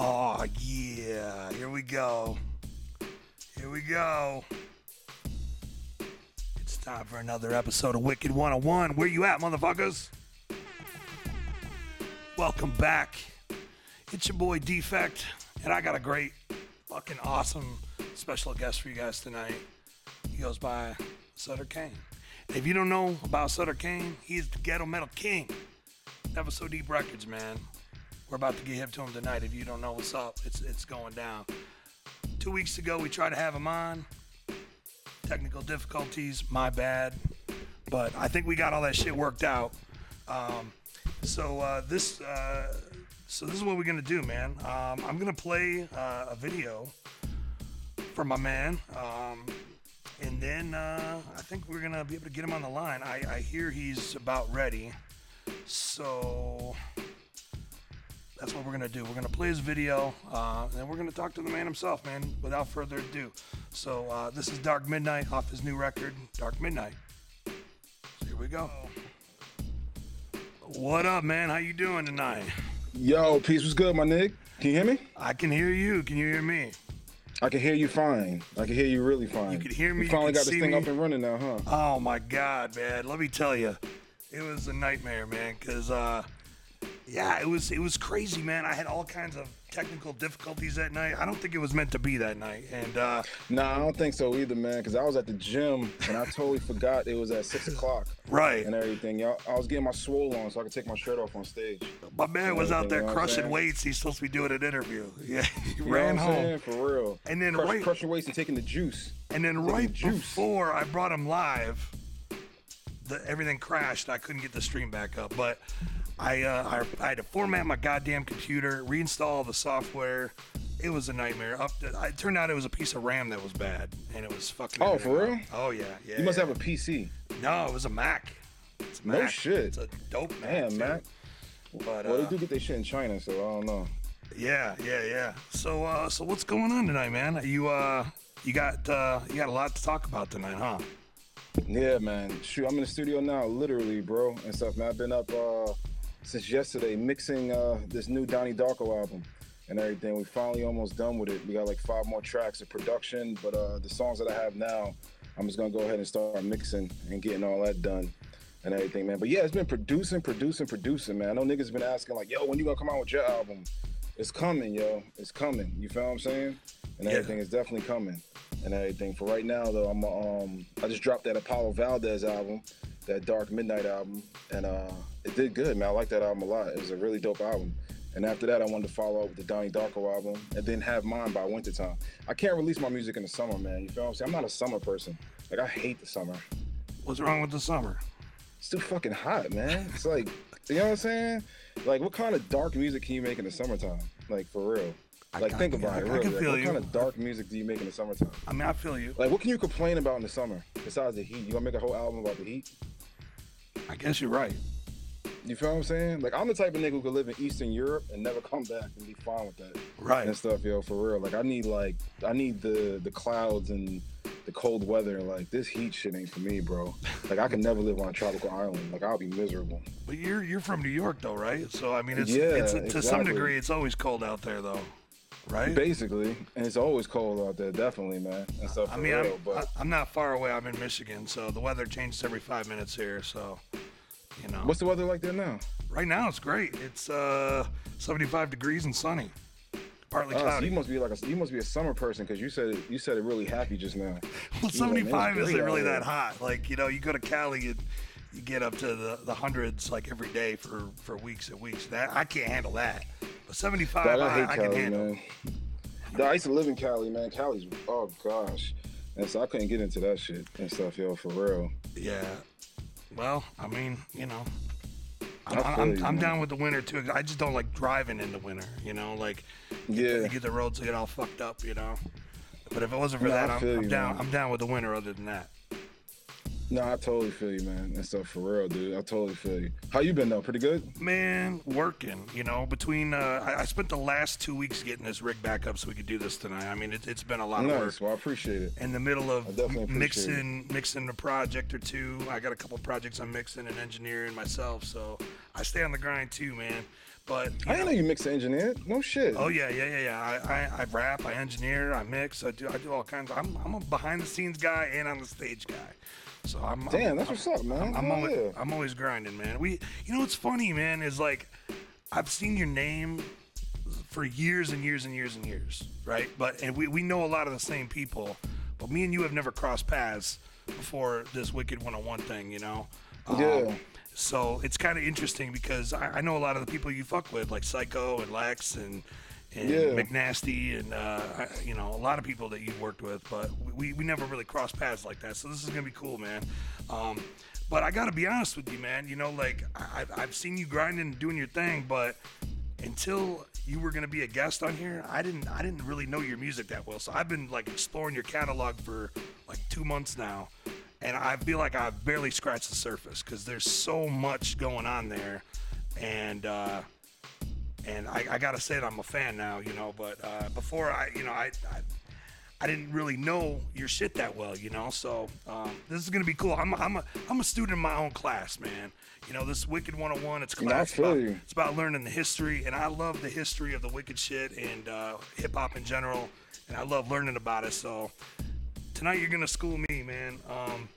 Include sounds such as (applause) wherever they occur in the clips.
Oh, yeah. Here we go. Here we go. It's time for another episode of Wicked 101. Where you at, motherfuckers? Welcome back. It's your boy Defect, and I got a great, fucking awesome special guest for you guys tonight. He goes by Sutter Kain. If you don't know about Sutter Kain, he is the ghetto metal king. Never So Deep Records, man. We're about to get hip to him tonight. If you don't know what's up, it's it's going down. Two weeks ago, we tried to have him on. Technical difficulties, my bad. But I think we got all that shit worked out. Um, so uh, this, uh, so this is what we're gonna do, man. Um, I'm gonna play uh, a video from my man, um, and then uh, I think we're gonna be able to get him on the line. I, I hear he's about ready, so that's what we're gonna do. We're gonna play his video, uh, and we're gonna talk to the man himself, man. Without further ado, so uh, this is Dark Midnight off his new record, Dark Midnight. So here we go. What up, man? How you doing tonight? Yo, peace was good, my nigga. Can you hear me? I can hear you. Can you hear me? I can hear you fine. I can hear you really fine. You can hear me, you finally can got this thing me. up and running now, huh? Oh my God, man! Let me tell you, it was a nightmare, man. Cause uh, yeah, it was it was crazy, man. I had all kinds of technical difficulties that night. I don't think it was meant to be that night, and uh, Nah, I don't think so either, man. Cause I was at the gym and I totally forgot it was at six o'clock right, and everything. Y'all, I was getting my swole on so I could take my shirt off on stage. my man was out there You know crushing weights. He's supposed to be doing an interview. (laughs) Yeah, he You ran home, saying? For real. And then Crush, right- crushing weights and taking the juice. and then Taking right juice. before I brought him live, the everything crashed. I couldn't get the stream back up, but. I, uh, I, I had to format my goddamn computer, reinstall the software. It was a nightmare. Up, to, it turned out it was a piece of RAM that was bad, and it was fucking. Oh, for up. real? Oh yeah, yeah. You must have a PC. No, it was a Mac. It's a No shit. It's a dope Mac. Damn, too. Mac. But Well, uh, they do get their shit in China, so I don't know. yeah, yeah, yeah. So, uh, so what's going on tonight, man? You, uh, you got, uh, you got a lot to talk about tonight, huh? Yeah, man. Shoot, I'm in the studio now, literally, bro, and stuff. Man, I've been up uh, since yesterday mixing uh, this new Donnie Darko album and everything. We finally almost done with it. We got like five more tracks of production, but uh, the songs that I have now, I'm just gonna go ahead and start mixing and getting all that done and everything, man. But yeah, it's been producing, producing, producing, man. I know niggas been asking like, yo, when you gonna come out with your album? It's coming, yo. It's coming. You feel what I'm saying? And Yeah. everything is definitely coming and everything. For right now, though, I'm um I just dropped that Apollo Valdez album, that Dark Midnight album, and uh it did good, man. I like that album a lot. It was a really dope album. And after that, I wanted to follow up with the Donnie Darko album, and then have mine by wintertime. I can't release my music in the summer, man. You feel what I'm saying? I'm not a summer person. Like I hate the summer. What's wrong with the summer? It's too fucking hot, man. It's like, (laughs) you know what I'm saying? Like, what kind of dark music can you make in the summertime? Like, for real. I- Like, think about I- it. I Really. can Like, feel what you. kind of dark music do you make in the summertime? I mean, I feel you. Like, what can you complain about in the summer besides the heat? You gonna make a whole album about the heat? I guess you're right. You feel what I'm saying? Like, I'm the type of nigga who could live in Eastern Europe and never come back and be fine with that Right. and stuff, yo. For real. Like, I need like, I need the the clouds and the cold weather. Like, this heat shit ain't for me, bro. Like, I can never live on a tropical island. Like, I'll be miserable. But you're you're from New York though, right? So I mean, it's Yeah, it's to some degree it's always cold out there though, right? Basically, and it's always cold out there, definitely, man, and stuff I mean, real. I'm, but I- I'm not far away. I'm in Michigan, so the weather changes every five minutes here. So, you know, what's the weather like there now? right now it's great. It's uh 75 degrees and sunny, partly so cloudy. you must be like a you must be a summer person because you said you said it really happy just now. Well, You know, 75 isn't really that hot. Like, you know, you go to Cali and you get up to the, the hundreds like every day for, for weeks and weeks. That I can't handle that. But 75, Dog, I, I hate I can handle. man. I used to live in Cali, man. Cali's oh gosh, and so I couldn't get into that shit and stuff, yo, for real. Yeah. Well, I mean, you know, I'm, I I'm, you, I'm down with the winter too. I just don't like driving in the winter. You know, like Yeah, you get the roads get all fucked up. You know. But if it wasn't for that, I'm, I'm down. man. I'm down with the winter. Other than that, no, I totally feel you, man, and stuff for real, dude. I totally feel you. How you been though? Pretty good. man, working. You know, between uh, I, I spent the last two weeks getting this rig back up so we could do this tonight. I mean, it, it's been a lot of work. Nice. Well, I appreciate it. in the middle of I definitely appreciate mixing mixing a project or two. I got a couple projects I'm mixing and engineering myself, so I stay on the grind too, man. But I didn't know you mix and engineer. No shit. Oh yeah, yeah, yeah, yeah. I, I, I rap, I engineer, I mix, I do, I do all kinds. Of, I'm, I'm a behind the scenes guy and I'm the stage guy. So I'm. Damn, I'm, that's what's up, man. I'm, I'm always, yeah. I'm always grinding, man. We, you know, what's funny, man, is like, I've seen your name for years and years and years and years, right? But and we, we know a lot of the same people, but me and you have never crossed paths before this Wicked 101 thing, you know? Um, Yeah. So it's kind of interesting because I, I know a lot of the people you fuck with, like Psycho and Lex and and Yeah. McNasty and uh, you know a lot of people that you've worked with, but we, we never really crossed paths like that. So this is gonna be cool, man. Um, but I gotta be honest with you, man. You know, like I, I've- seen you grinding and doing your thing, but until you were gonna be a guest on here, I didn't I didn't really know your music that well. So I've been like exploring your catalog for like two months now, and I feel like I've barely scratched the surface because there's so much going on there, and uh, and I, I gotta say that I'm a fan now, you know. But uh, before I, you know, I, I I didn't really know your shit that well, you know. So um, this is gonna be cool. I'm a, I'm a I'm a student in my own class, man. You know, this Wicked 101. It's class. feel about, it's about learning the history, and I love the history of the Wicked shit and uh, hip hop in general, and I love learning about it. So tonight you're gonna school me, man. Um,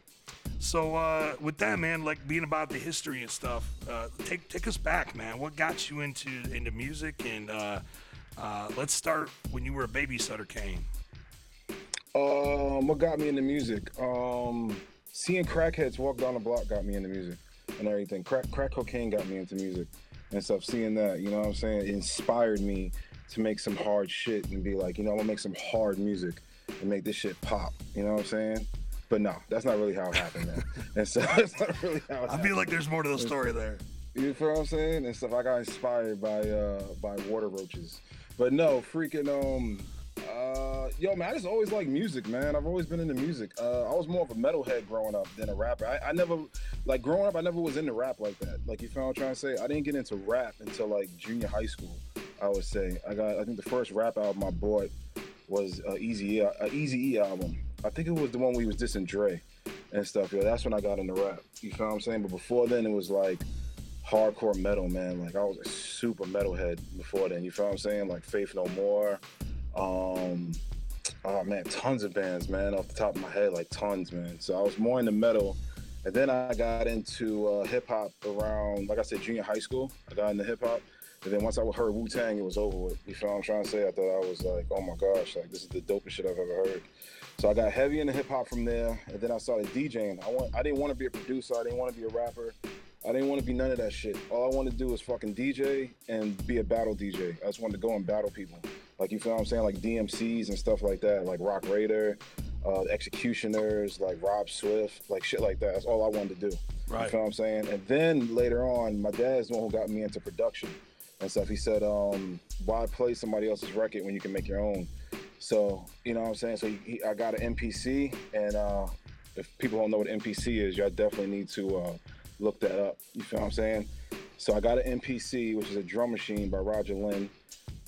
so uh, with that, man, like being about the history and stuff, uh, take take us back, man. What got you into into music? And uh, uh, let's start when you were a baby, Sutter Kain. Um, what got me into music? Um, seeing crackheads walk down the block got me into music and everything. Crack, crack cocaine got me into music and stuff. Seeing that, you know what I'm saying, it inspired me to make some hard shit and be like, you know, I'm gonna make some hard music and make this shit pop. You know what I'm saying? But no, that's not really how it happened, man. (laughs) and so (laughs) that's not really how it happened. I happened. feel like there's more to the story there. You feel what I'm saying? And stuff. I got inspired by uh by water roaches. But no, freaking um uh yo man, I just always like music, man. I've always been into music. Uh I was more of a metalhead growing up than a rapper. I, I never like growing up I never was into rap like that. Like you feel what I'm trying to say? I didn't get into rap until like junior high school, I would say. I got I think the first rap album I bought was a Easy a Easy E album. I think it was the one he was dissing Dre and stuff. Yo, that's when I got into rap. You feel what I'm saying? But before then, it was like hardcore metal, man. Like I was a super metalhead before then. You feel what I'm saying? Like Faith No More. Um, oh man, tons of bands, man. Off the top of my head, like tons, man. So I was more into metal, and then I got into uh, hip hop around, like I said, junior high school. I got into hip hop. And then once I heard Wu Tang, it was over with. You feel what I'm trying to say? I thought I was like, oh my gosh, like this is the dopest shit I've ever heard. So I got heavy into hip hop from there, and then I started DJing. I want, I didn't want to be a producer. I didn't want to be a rapper. I didn't want to be none of that shit. All I wanted to do was fucking DJ and be a battle DJ. I just wanted to go and battle people. Like you feel what I'm saying? Like DMCs and stuff like that, like Roc Raida, uh, Executioners, like Rob Swift, like shit like that. That's all I wanted to do. You Right. feel what I'm saying? And then later on, my dad's the one who got me into production and stuff. He said, um, why play somebody else's record when you can make your own? So, you know what I'm saying? So he, he, I got an MPC, and uh, if people don't know what MPC is, y'all definitely need to uh, look that up. You feel what I'm saying? So I got an MPC, which is a drum machine by Roger Linn.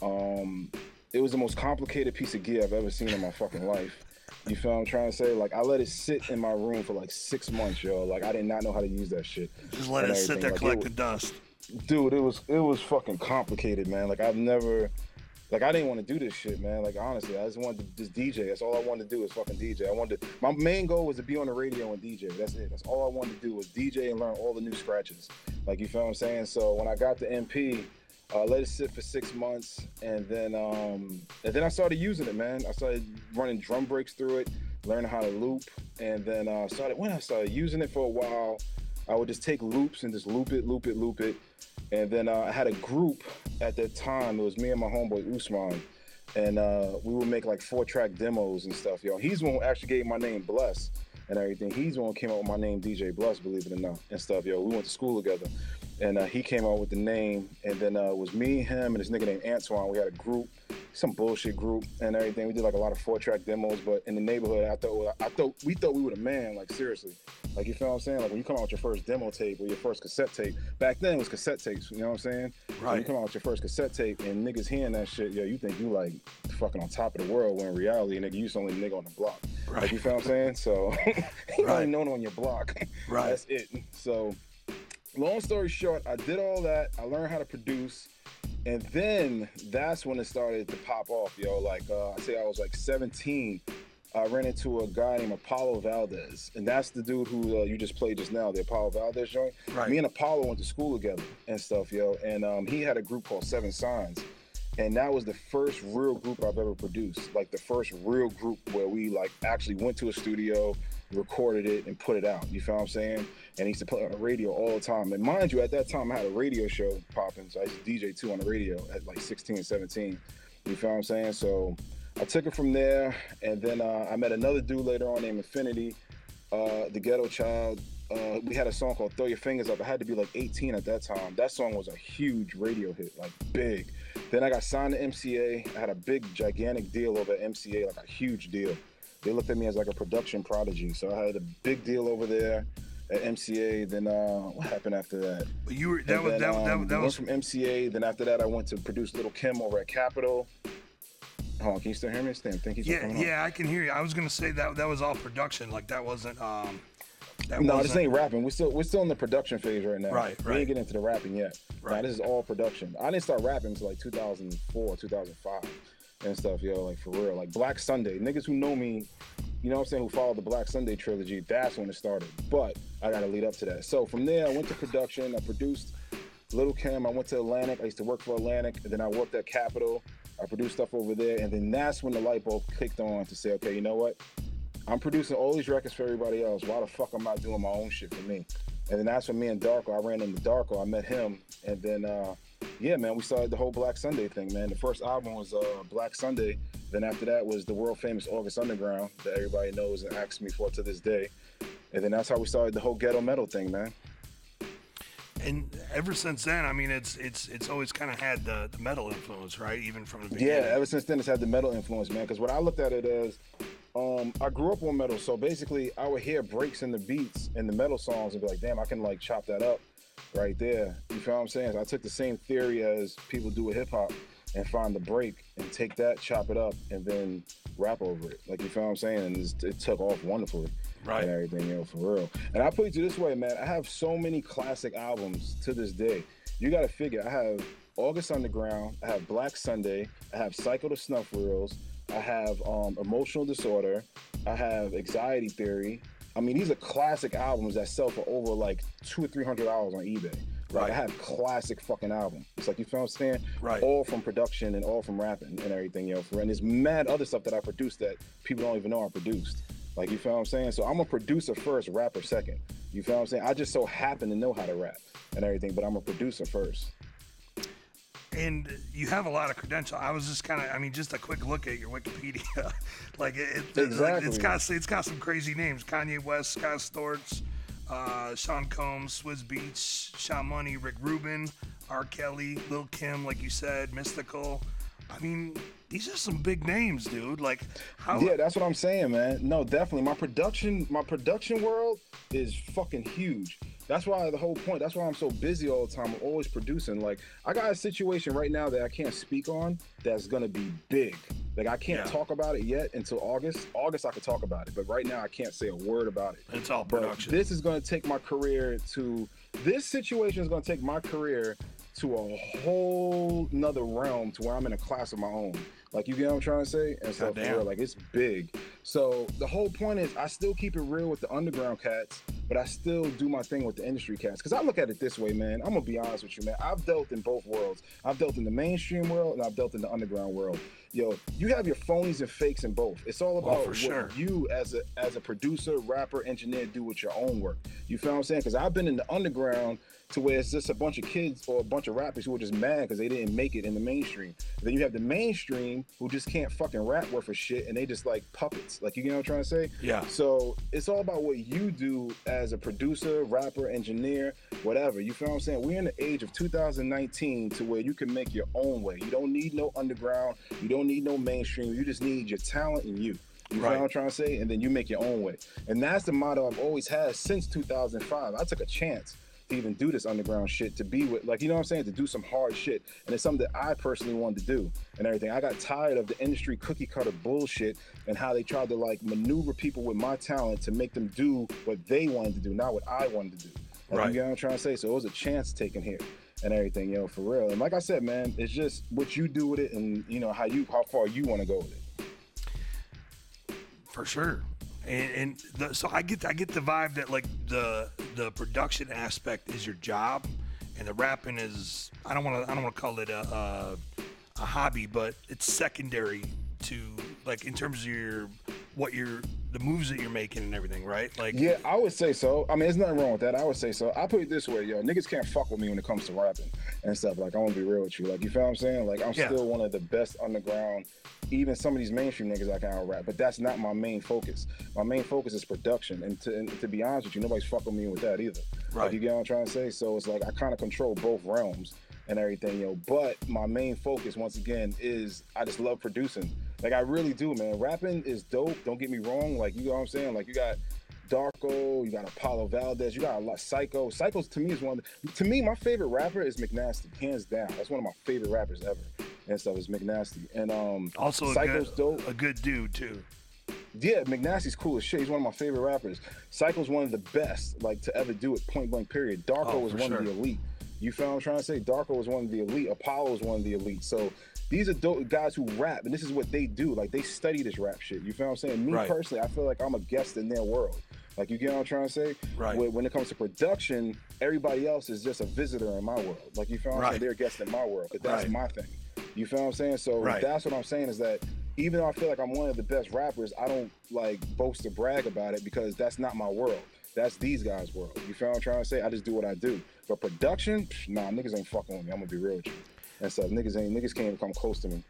Um, it was the most complicated piece of gear I've ever seen in my fucking life. You feel what I'm trying to say? Like I let it sit in my room for like six months, yo. Like I did not know how to use that shit. Just let it sit there Like, it collecting was- dust. dude, it was it was fucking complicated, man. Like I've never, like I didn't want to do this shit, man. Like honestly, I just wanted to just DJ. That's all I wanted to do is fucking DJ. I wanted to, my main goal was to be on the radio and DJ. That's it. That's all I wanted to do was DJ and learn all the new scratches. Like you feel what I'm saying? So when I got the MP. Uh, let it sit for six months, and then um, and then I started using it, man. I started running drum breaks through it, learning how to loop, and then uh, started when I started using it for a while. I would just take loops and just loop it, loop it, loop it. And then uh, I had a group at that time. It was me and my homeboy Usman. And uh, we would make like four track demos and stuff, yo. He's the one who actually gave my name Bless and everything. He's the one who came up with my name DJ Bless, believe it or not, and stuff, yo. We went to school together. And uh, he came out with the name. And then uh, it was me, him, and this nigga named Antoine. We had a group, some bullshit group and everything. We did like a lot of four track demos, but in the neighborhood, I thought, I thought, we thought we were the man, like seriously. Like you feel what I'm saying? Like when you come out with your first demo tape or your first cassette tape, back then it was cassette tapes. You know what I'm saying? When you come out with your first cassette tape and niggas hearing that shit, yo, you think you like fucking on top of the world when in reality, nigga, you just only nigga on the block. Right. Like you feel what I'm saying? So (laughs) you Right. only known on your block. Right. That's it. So long story short, I did all that. I learned how to produce. And then that's when it started to pop off, yo. Like uh, I say, I was like 17. I ran into a guy named Apollo Valdez, and that's the dude who uh, you just played just now, the Apollo Valdez joint. Right. Me and Apollo went to school together and stuff, yo. And um, he had a group called Seven Signs, and that was the first real group I've ever produced. Like the first real group where we like actually went to a studio, recorded it, and put it out. You feel what I'm saying? And he used to play on the radio all the time. And mind you, at that time I had a radio show popping, so I used to DJ too on the radio at like 16, 17. You feel what I'm saying? So I took it from there, and then uh, I met another dude later on named Infinity, uh, the Ghetto Child. Uh, we had a song called "Throw Your Fingers Up." I had to be like 18 at that time. That song was a huge radio hit, like big. Then I got signed to MCA. I had a big, gigantic deal over at MCA, like a huge deal. They looked at me as like a production prodigy, so I had a big deal over there at MCA. Then uh, what happened after that? You were that And was then, that, um, that, that was from MCA. Then after that, I went to produce Little Kim over at Capitol. Hold on, can you still hear me? Stan, think he's yeah coming on. yeah I can hear you. I was gonna say that that was all production. Like that wasn't um. That No, wasn't, this ain't rapping. We're still we're still in the production phase right now. Right, right. We ain't get into the rapping yet. Right. Right. this is all production. I didn't start rapping until like 2004, 2005, and stuff, yo. Like for real. Like Black Sunday, niggas who know me, you know what I'm saying, who followed the Black Sunday trilogy. That's when it started. But I got to lead up to that. So from there, I went to production. I produced Little Kim. I went to Atlantic. I used to work for Atlantic, and then I worked at Capitol. I produced stuff over there, and then that's when the light bulb clicked on to say, okay, you know what? I'm producing all these records for everybody else. Why the fuck am I doing my own shit for me? And then that's when me and Darko, I ran into Darko. I met him, and then uh, yeah, man, we started the whole Black Sunday thing, man. The first album was uh, Black Sunday. Then after that was the world famous August Underground that everybody knows and asks me for to this day. And then that's how we started the whole ghetto metal thing, man. and ever since then, I mean, it's it's it's always kind of had the, the metal influence, right? Even from the Yeah, ever since then, it's had the metal influence, man. Because what I looked at it as, um, I grew up on metal, so basically, I would hear breaks in the beats in the metal songs and be like, "Damn, I can like chop that up right there." You feel what I'm saying? So I took the same theory as people do with hip hop and find the break and take that, chop it up, and then rap over it. Like you feel what I'm saying? And it took off wonderfully. Right. And everything, you know, for real. And I put it to you this way, man. I have so many classic albums to this day. You got to figure. I have August Underground. I have Black Sunday. I have Cycle to Snuff Reels. I have um, Emotional Disorder. I have Anxiety Theory. I mean, these are classic albums that sell for over like two or three hundred dollars on eBay. Like Right. I have classic fucking albums. It's like you feel what I'm saying? Right. All from production and all from rapping and everything, you know. For and there's mad other stuff that I produced that people don't even know I produced. Like you feel what I'm saying? So I'm a producer first, rapper second. You feel what I'm saying? I just so happen to know how to rap and everything, but I'm a producer first. And you have a lot of credential. I was just kind of, I mean, just a quick look at your Wikipedia, (laughs) like it, it, Exactly. it's got it's got some crazy names: Kanye West, Scott Storch, uh, Sean Combs, Swizz Beatz, Sean Money, Rick Rubin, R. Kelly, Lil Kim, like you said, Mystikal. I mean, these are some big names, dude. Like, how? Yeah, that's what I'm saying, man. No, definitely. My production, my production world is fucking huge. That's why the whole point. That's why I'm so busy all the time. I'm always producing. Like I got a situation right now that I can't speak on. That's gonna be big. Like I can't Yeah. talk about it yet until August. August I could talk about it, but right now I can't say a word about it. It's all But production. this is gonna take my career to. This situation is gonna take my career to a whole nother realm to where I'm in a class of my own. Like you get what I'm trying to say? And so real, like it's big. So the whole point is I still keep it real with the underground cats, but I still do my thing with the industry cats. Cause I look at it this way, man. I'm gonna be honest with you, man. I've dealt in both worlds. I've dealt in the mainstream world and I've dealt in the underground world. Yo, you have your phonies and fakes in both. It's all oh, about Oh, what sure. you as a as a producer, rapper, engineer do with your own work. You feel what I'm saying? Because I've been in the underground to where it's just a bunch of kids or a bunch of rappers who are just mad because they didn't make it in the mainstream. then you have the mainstream who just can't fucking rap worth a shit and they just like puppets. Like you know what I'm trying to say? Yeah. So it's all about what you do as a producer, rapper, engineer, whatever. You feel what I'm saying? We're in the age of 2019 to where you can make your own way. You don't need no underground. You don't need no mainstream. You just need your talent and you. You Right. feel what I'm trying to say? And then you make your own way. And that's the motto I've always had since 2005. I took a chance to even do this underground shit, to be with, like, you know what I'm saying? To do some hard shit. And it's something that I personally wanted to do and everything. I got tired of the industry cookie cutter bullshit and how they tried to, like, maneuver people with my talent to make them do what they wanted to do, not what I wanted to do. Like, Right. You know what I'm trying to say? So it was a chance taken here and everything, yo, for real. And like I said, man, it's just what you do with it, and you know how you how far you want to go with it. For sure. And, and the, so I get I get the vibe that like the the production aspect is your job, and the rapping is I don't want to I don't want to call it a, a a hobby, but it's secondary to like in terms of your what you're the moves that you're making and everything, right? Like Yeah, I would say so. I mean, there's nothing wrong with that. I would say so. I put it this way, yo, niggas can't fuck with me when it comes to rapping and stuff. Like, I want to be real with you. Like, you feel what I'm saying? Like, I'm Yeah. still one of the best underground. Even some of these mainstream niggas I can out rap, but that's not my main focus. My main focus is production, and to, and to be honest with you, nobody's fucking me with that either. Right. Like, you get what I'm trying to say? So it's like I kind of control both realms and everything, yo. But my main focus, once again, is I just love producing. Like I really do, man. Rapping is dope. Don't get me wrong. Like you know what I'm saying. Like you got Darko, you got Apollo Valdez, you got a lot. Psycho. Psycho's to me is one. Of the, to me, my favorite rapper is McNasty, hands down. That's one of my favorite rappers ever. And stuff is McNasty. And um, also a Psycho's good, dope. a good dude too. Yeah, McNasty's cool as shit. He's one of my favorite rappers. Psycho's one of the best, like to ever do it. Point blank. Period. Darko Oh, was one of the elite. You feel what I'm trying to say? Darko was one of the elite. Apollo was one of the elite. So these are dope guys who rap, and this is what they do. Like they study this rap shit. You feel what I'm saying? Me Right. personally, I feel like I'm a guest in their world. Like you get what I'm trying to say? Right. When, when it comes to production, everybody else is just a visitor in my world. Like you feel what I'm Right. saying? They're guests in my world. But that's Right. my thing. You feel what I'm saying? So Right. that's what I'm saying is that even though I feel like I'm one of the best rappers, I don't like boast or brag about it because that's not my world. That's these guys' world. You feel what I'm trying to say? I just do what I do. But production, psh, nah, niggas ain't fucking with me. I'm gonna be real with you. And so niggas ain't niggas can't even come close to me.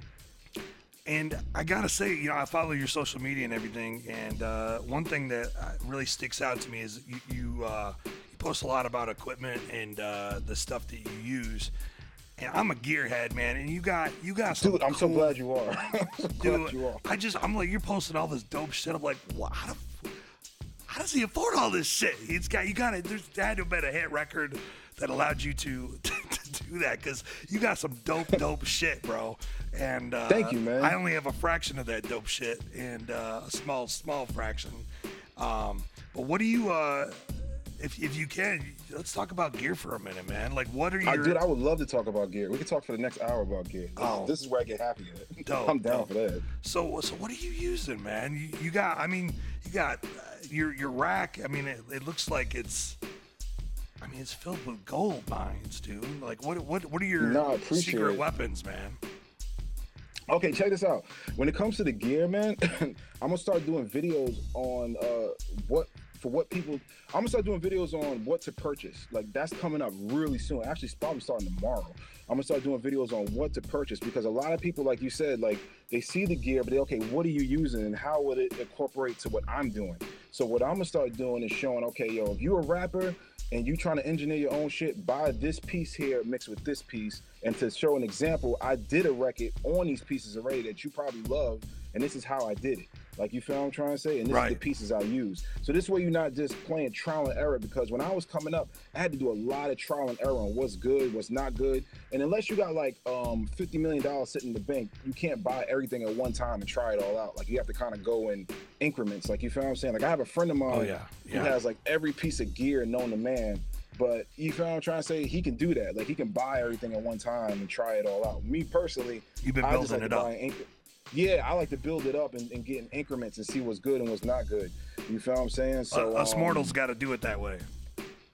And I gotta say, you know, I follow your social media and everything, and uh, one thing that uh, really sticks out to me is you you, uh, you post a lot about equipment and uh, the stuff that you use. And I'm a gearhead, man, and you got you got some. Dude, I'm so glad you are. (laughs) I'm so glad Dude, you are. I just I'm like you're posting all this dope shit. I'm like, what? How, the, how does he afford all this shit? He's got you got to there's there had to have been a hit record that allowed you to (laughs) to, do that because you got some dope dope shit, bro. And uh, Thank you, man. I only have a fraction of that dope shit and uh, a small small fraction. Um, but what do you uh, if if you can let's talk about gear for a minute, man. Like what are your I, dude, I would love to talk about gear. We could talk for the next hour about gear. This, Oh. this is where I get happy at. (laughs) Dope, I'm down dope. for that. So, so what are you using, man? You, you got, I mean, you got uh, your your rack. I mean, it, it looks like it's, I mean, it's filled with gold mines, dude. Like, what what what are your No, secret it. weapons, man? Okay, check this out. When it comes to the gear, man, (laughs) I'm gonna start doing videos on uh what for what people. I'm gonna start doing videos on what to purchase. Like that's coming up really soon. Actually, it's probably starting tomorrow. I'm gonna start doing videos on what to purchase because a lot of people, like you said, like they see the gear, but they okay, what are you using and how would it incorporate to what I'm doing? So what I'm gonna start doing is showing, okay, yo, if you're a rapper and you trying to engineer your own shit, buy this piece here mixed with this piece. And to show an example, I did a record on these pieces already that you probably love, and this is how I did it. Like you feel what I'm trying to say? And this is the pieces I use. So this way you're not just playing trial and error because when I was coming up, I had to do a lot of trial and error on what's good, what's not good. And unless you got like um $50 million sitting in the bank, you can't buy everything at one time and try it all out. Like you have to kind of go in increments. Like you feel what I'm saying? Like I have a friend of mine Oh, yeah. who has like every piece of gear known to man. But you feel what I'm trying to say? He can do that. Like he can buy everything at one time and try it all out. Me personally, You've been I just building like it to up. buy incre- Yeah, I like to build it up and, and get in increments and see what's good and what's not good. You feel what I'm saying? So Uh, us um, mortals got to do it that way.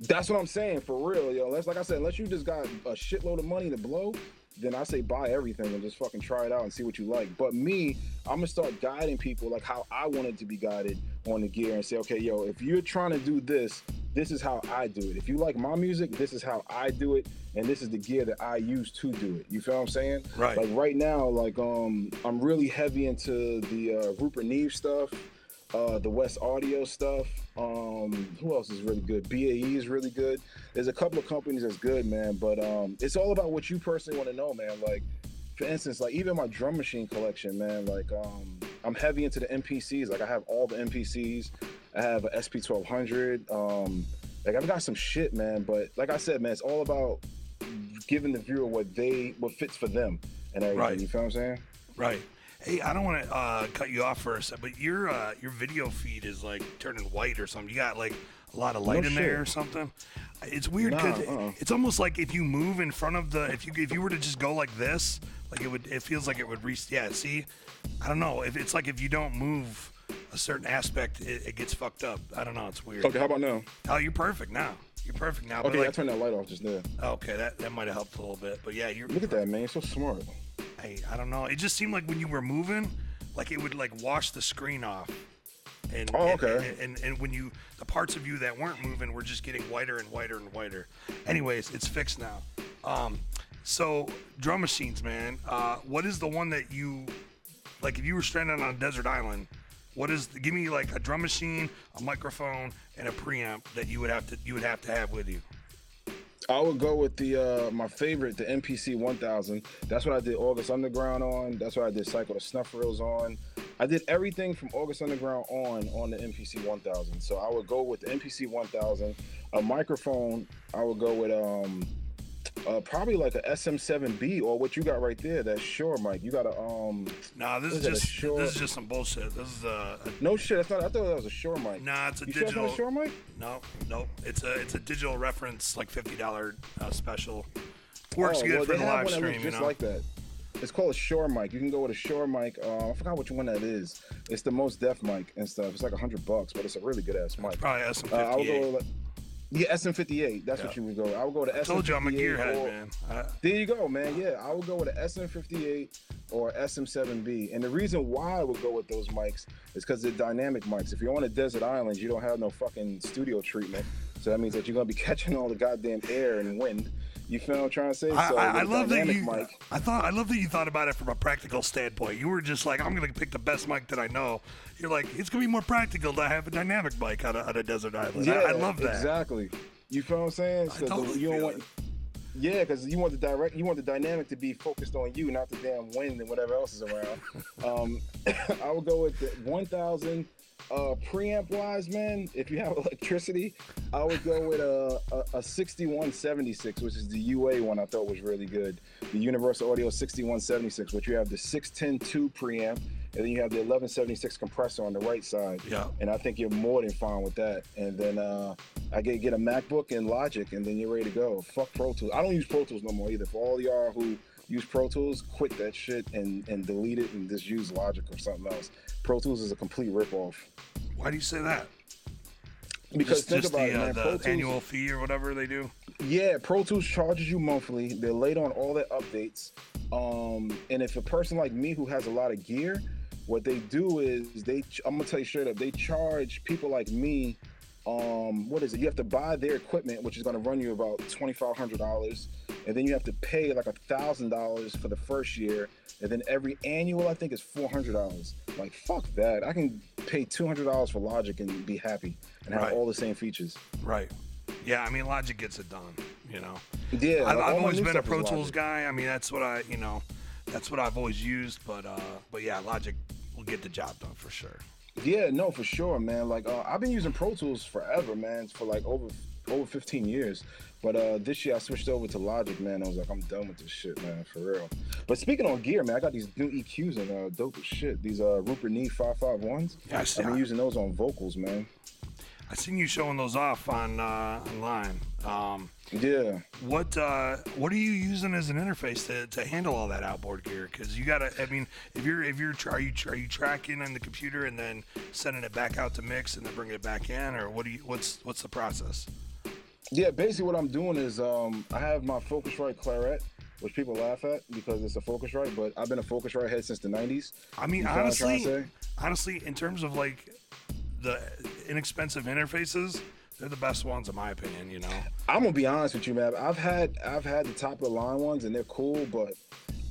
that's what I'm saying for real, yo. Unless, like I said, unless you just got a shitload of money to blow, then I say buy everything and just fucking try it out and see what you like. But me, I'm gonna start guiding people like how I wanted to be guided on the gear and say, okay, yo, if you're trying to do this, this is how I do it. If you like my music, this is how I do it, and this is the gear that I use to do it. You feel what I'm saying? Right. Like right now, like um, I'm really heavy into the uh, Rupert Neve stuff uh, the Wes Audio stuff. Um, who else is really good? BAE is really good. There's a couple of companies that's good, man. But um, it's all about what you personally want to know, man. Like, for instance, like even my drum machine collection, man. Like, um, I'm heavy into the MPCs. Like, I have all the MPCs. I have a SP1200. Um, like, I've got some shit, man. But like I said, man, it's all about giving the viewer what they what fits for them and everything. Right. You feel what I'm saying? Right. Hey, I don't want to uh, cut you off for a second, but your uh, your video feed is like turning white or something. You got like a lot of light No in there or something. It's weird Nah, because uh-uh. it's almost like if you move in front of the if you if you were to just go like this, like it would it feels like it would re yeah. See, I don't know if it's like if you don't move a certain aspect, it, it gets fucked up. I don't know. It's weird. Okay, how about now? Oh, you're perfect now. You're perfect now. Okay, I like, turned that light off just there. okay, that that might have helped a little bit. But yeah, you're. Look at that, man. So smart. Hey, I don't know. It just seemed like when you were moving, like it would like wash the screen off. And, Oh, and- okay. And, and, and when you, the parts of you that weren't moving were just getting whiter and whiter and whiter. Anyways, it's fixed now. Um, so drum machines, man. Uh, what is the one that you, like, if you were stranded on a desert island, what is? Give me like a drum machine, a microphone, and a preamp that you would have to you would have to have with you. I would go with the uh my favorite, the MPC 1000. That's what I did August Underground on. That's what I did Cycle the Snuff Reels on. I did everything from August Underground on on the MPC 1000. So I would go with the MPC 1000. A microphone, I would go with um uh, probably like a SM7B or what you got right there, That's sure, mic. You got a um Nah, this Is is it a just short- this is just some bullshit. This is a, a no shit. That's not. I thought that was a Shure mic. nah, it's a you sure digital. a Shure mic? No, no, it's a it's a digital reference, like fifty dollar uh, special. Works Oh, good well, for they the have live one that looks you just know. like that. It's called a Shure mic. You can go with a Shure mic. Uh, I forgot which one that is. It's the most deaf mic and stuff. It's like a hundred bucks, but it's a really good ass mic. Probably SM Uh, I would fifty go eight. with, yeah, SM58. That's Yeah. what you would go. I would go to SM58. Told you I'm a gearhead, or- man. I, There you go, man. Yeah, I would go with an SM58 or SM7B. And the reason why I would go with those mics is because they're dynamic mics. If you're on a desert island, you don't have no fucking studio treatment. So that means that you're gonna be (laughs) catching all the goddamn air and wind. You feel what I'm trying to say? I, so I, I a love that you. mic- I thought I love that you thought about it from a practical standpoint. You were just like, I'm gonna pick the best mic that I know. You're like, it's gonna be more practical to have a dynamic mic on a, on a desert island. I, I love that. Exactly. You feel what I'm saying? I 'Cause the- totally you don't want. it. Yeah, because you want the direct, you want the dynamic to be focused on you, not the damn wind and whatever else is around. (laughs) um, (coughs) I would go with the 1,000 uh, preamp wise, man. If you have (laughs) electricity, I would go with a, a, a 6176, which is the UA one. I thought was really good. The Universal Audio 6176, which you have the 6102 preamp, and then you have the 1176 compressor on the right side Yeah. and I think you're more than fine with that. And then uh, I get get a MacBook and Logic, and then you're ready to go. Fuck Pro Tools. I don't use Pro Tools no more either. For all y'all who use Pro Tools, quit that shit and and delete it and just use Logic or something else. Pro Tools is a complete ripoff. Why do you say that? Because just think just about the, it, uh, man. the Pro Tools, annual fee or whatever they do. Yeah, Pro Tools charges you monthly. They're late on all their updates. Um, and if a person like me who has a lot of gear, what they do is they I'm gonna tell you straight up, they charge people like me. Um, what is it? You have to buy their equipment, which is gonna run you about twenty five hundred dollars, and then you have to pay like a thousand dollars for the first year, and then every annual I think is four hundred dollars. Like fuck that! I can pay two hundred dollars for Logic and be happy and have Right. all the same features. Right. Yeah, I mean, Logic gets it done. You know. Yeah, I've, like, I've always been a Pro Tools guy. I mean, that's what I, you know, that's what I've always used. But, uh, but yeah, Logic will get the job done for sure. Yeah, no, for sure, man. Like uh, I've been using Pro Tools forever, man, for like over over 15 years. But uh, this year I switched over to Logic, man. I was like, I'm done with this shit, man, for real. But speaking on gear, man, I got these new EQs and uh, dope as shit. These uh, Rupert Neve 551s. Yeah, I. I've been using those on vocals, man. I seen you showing those off on uh, online. Um, Yeah. what uh, what are you using as an interface to, to handle all that outboard gear? Because you gotta, I mean, if you're if you're are you are you tracking on the computer and then sending it back out to mix and then bringing it back in, or what do you what's what's the process? Yeah, basically what I'm doing is um, I have my Focusrite Clarett, which people laugh at because it's a Focusrite, but I've been a Focusrite head since the 90s. I mean, You feel what I'm trying honestly, honestly, in terms of like the inexpensive interfaces, they're the best ones in my opinion. You know, I'm gonna be honest with you, man. I've had I've had the top of the line ones and they're cool, but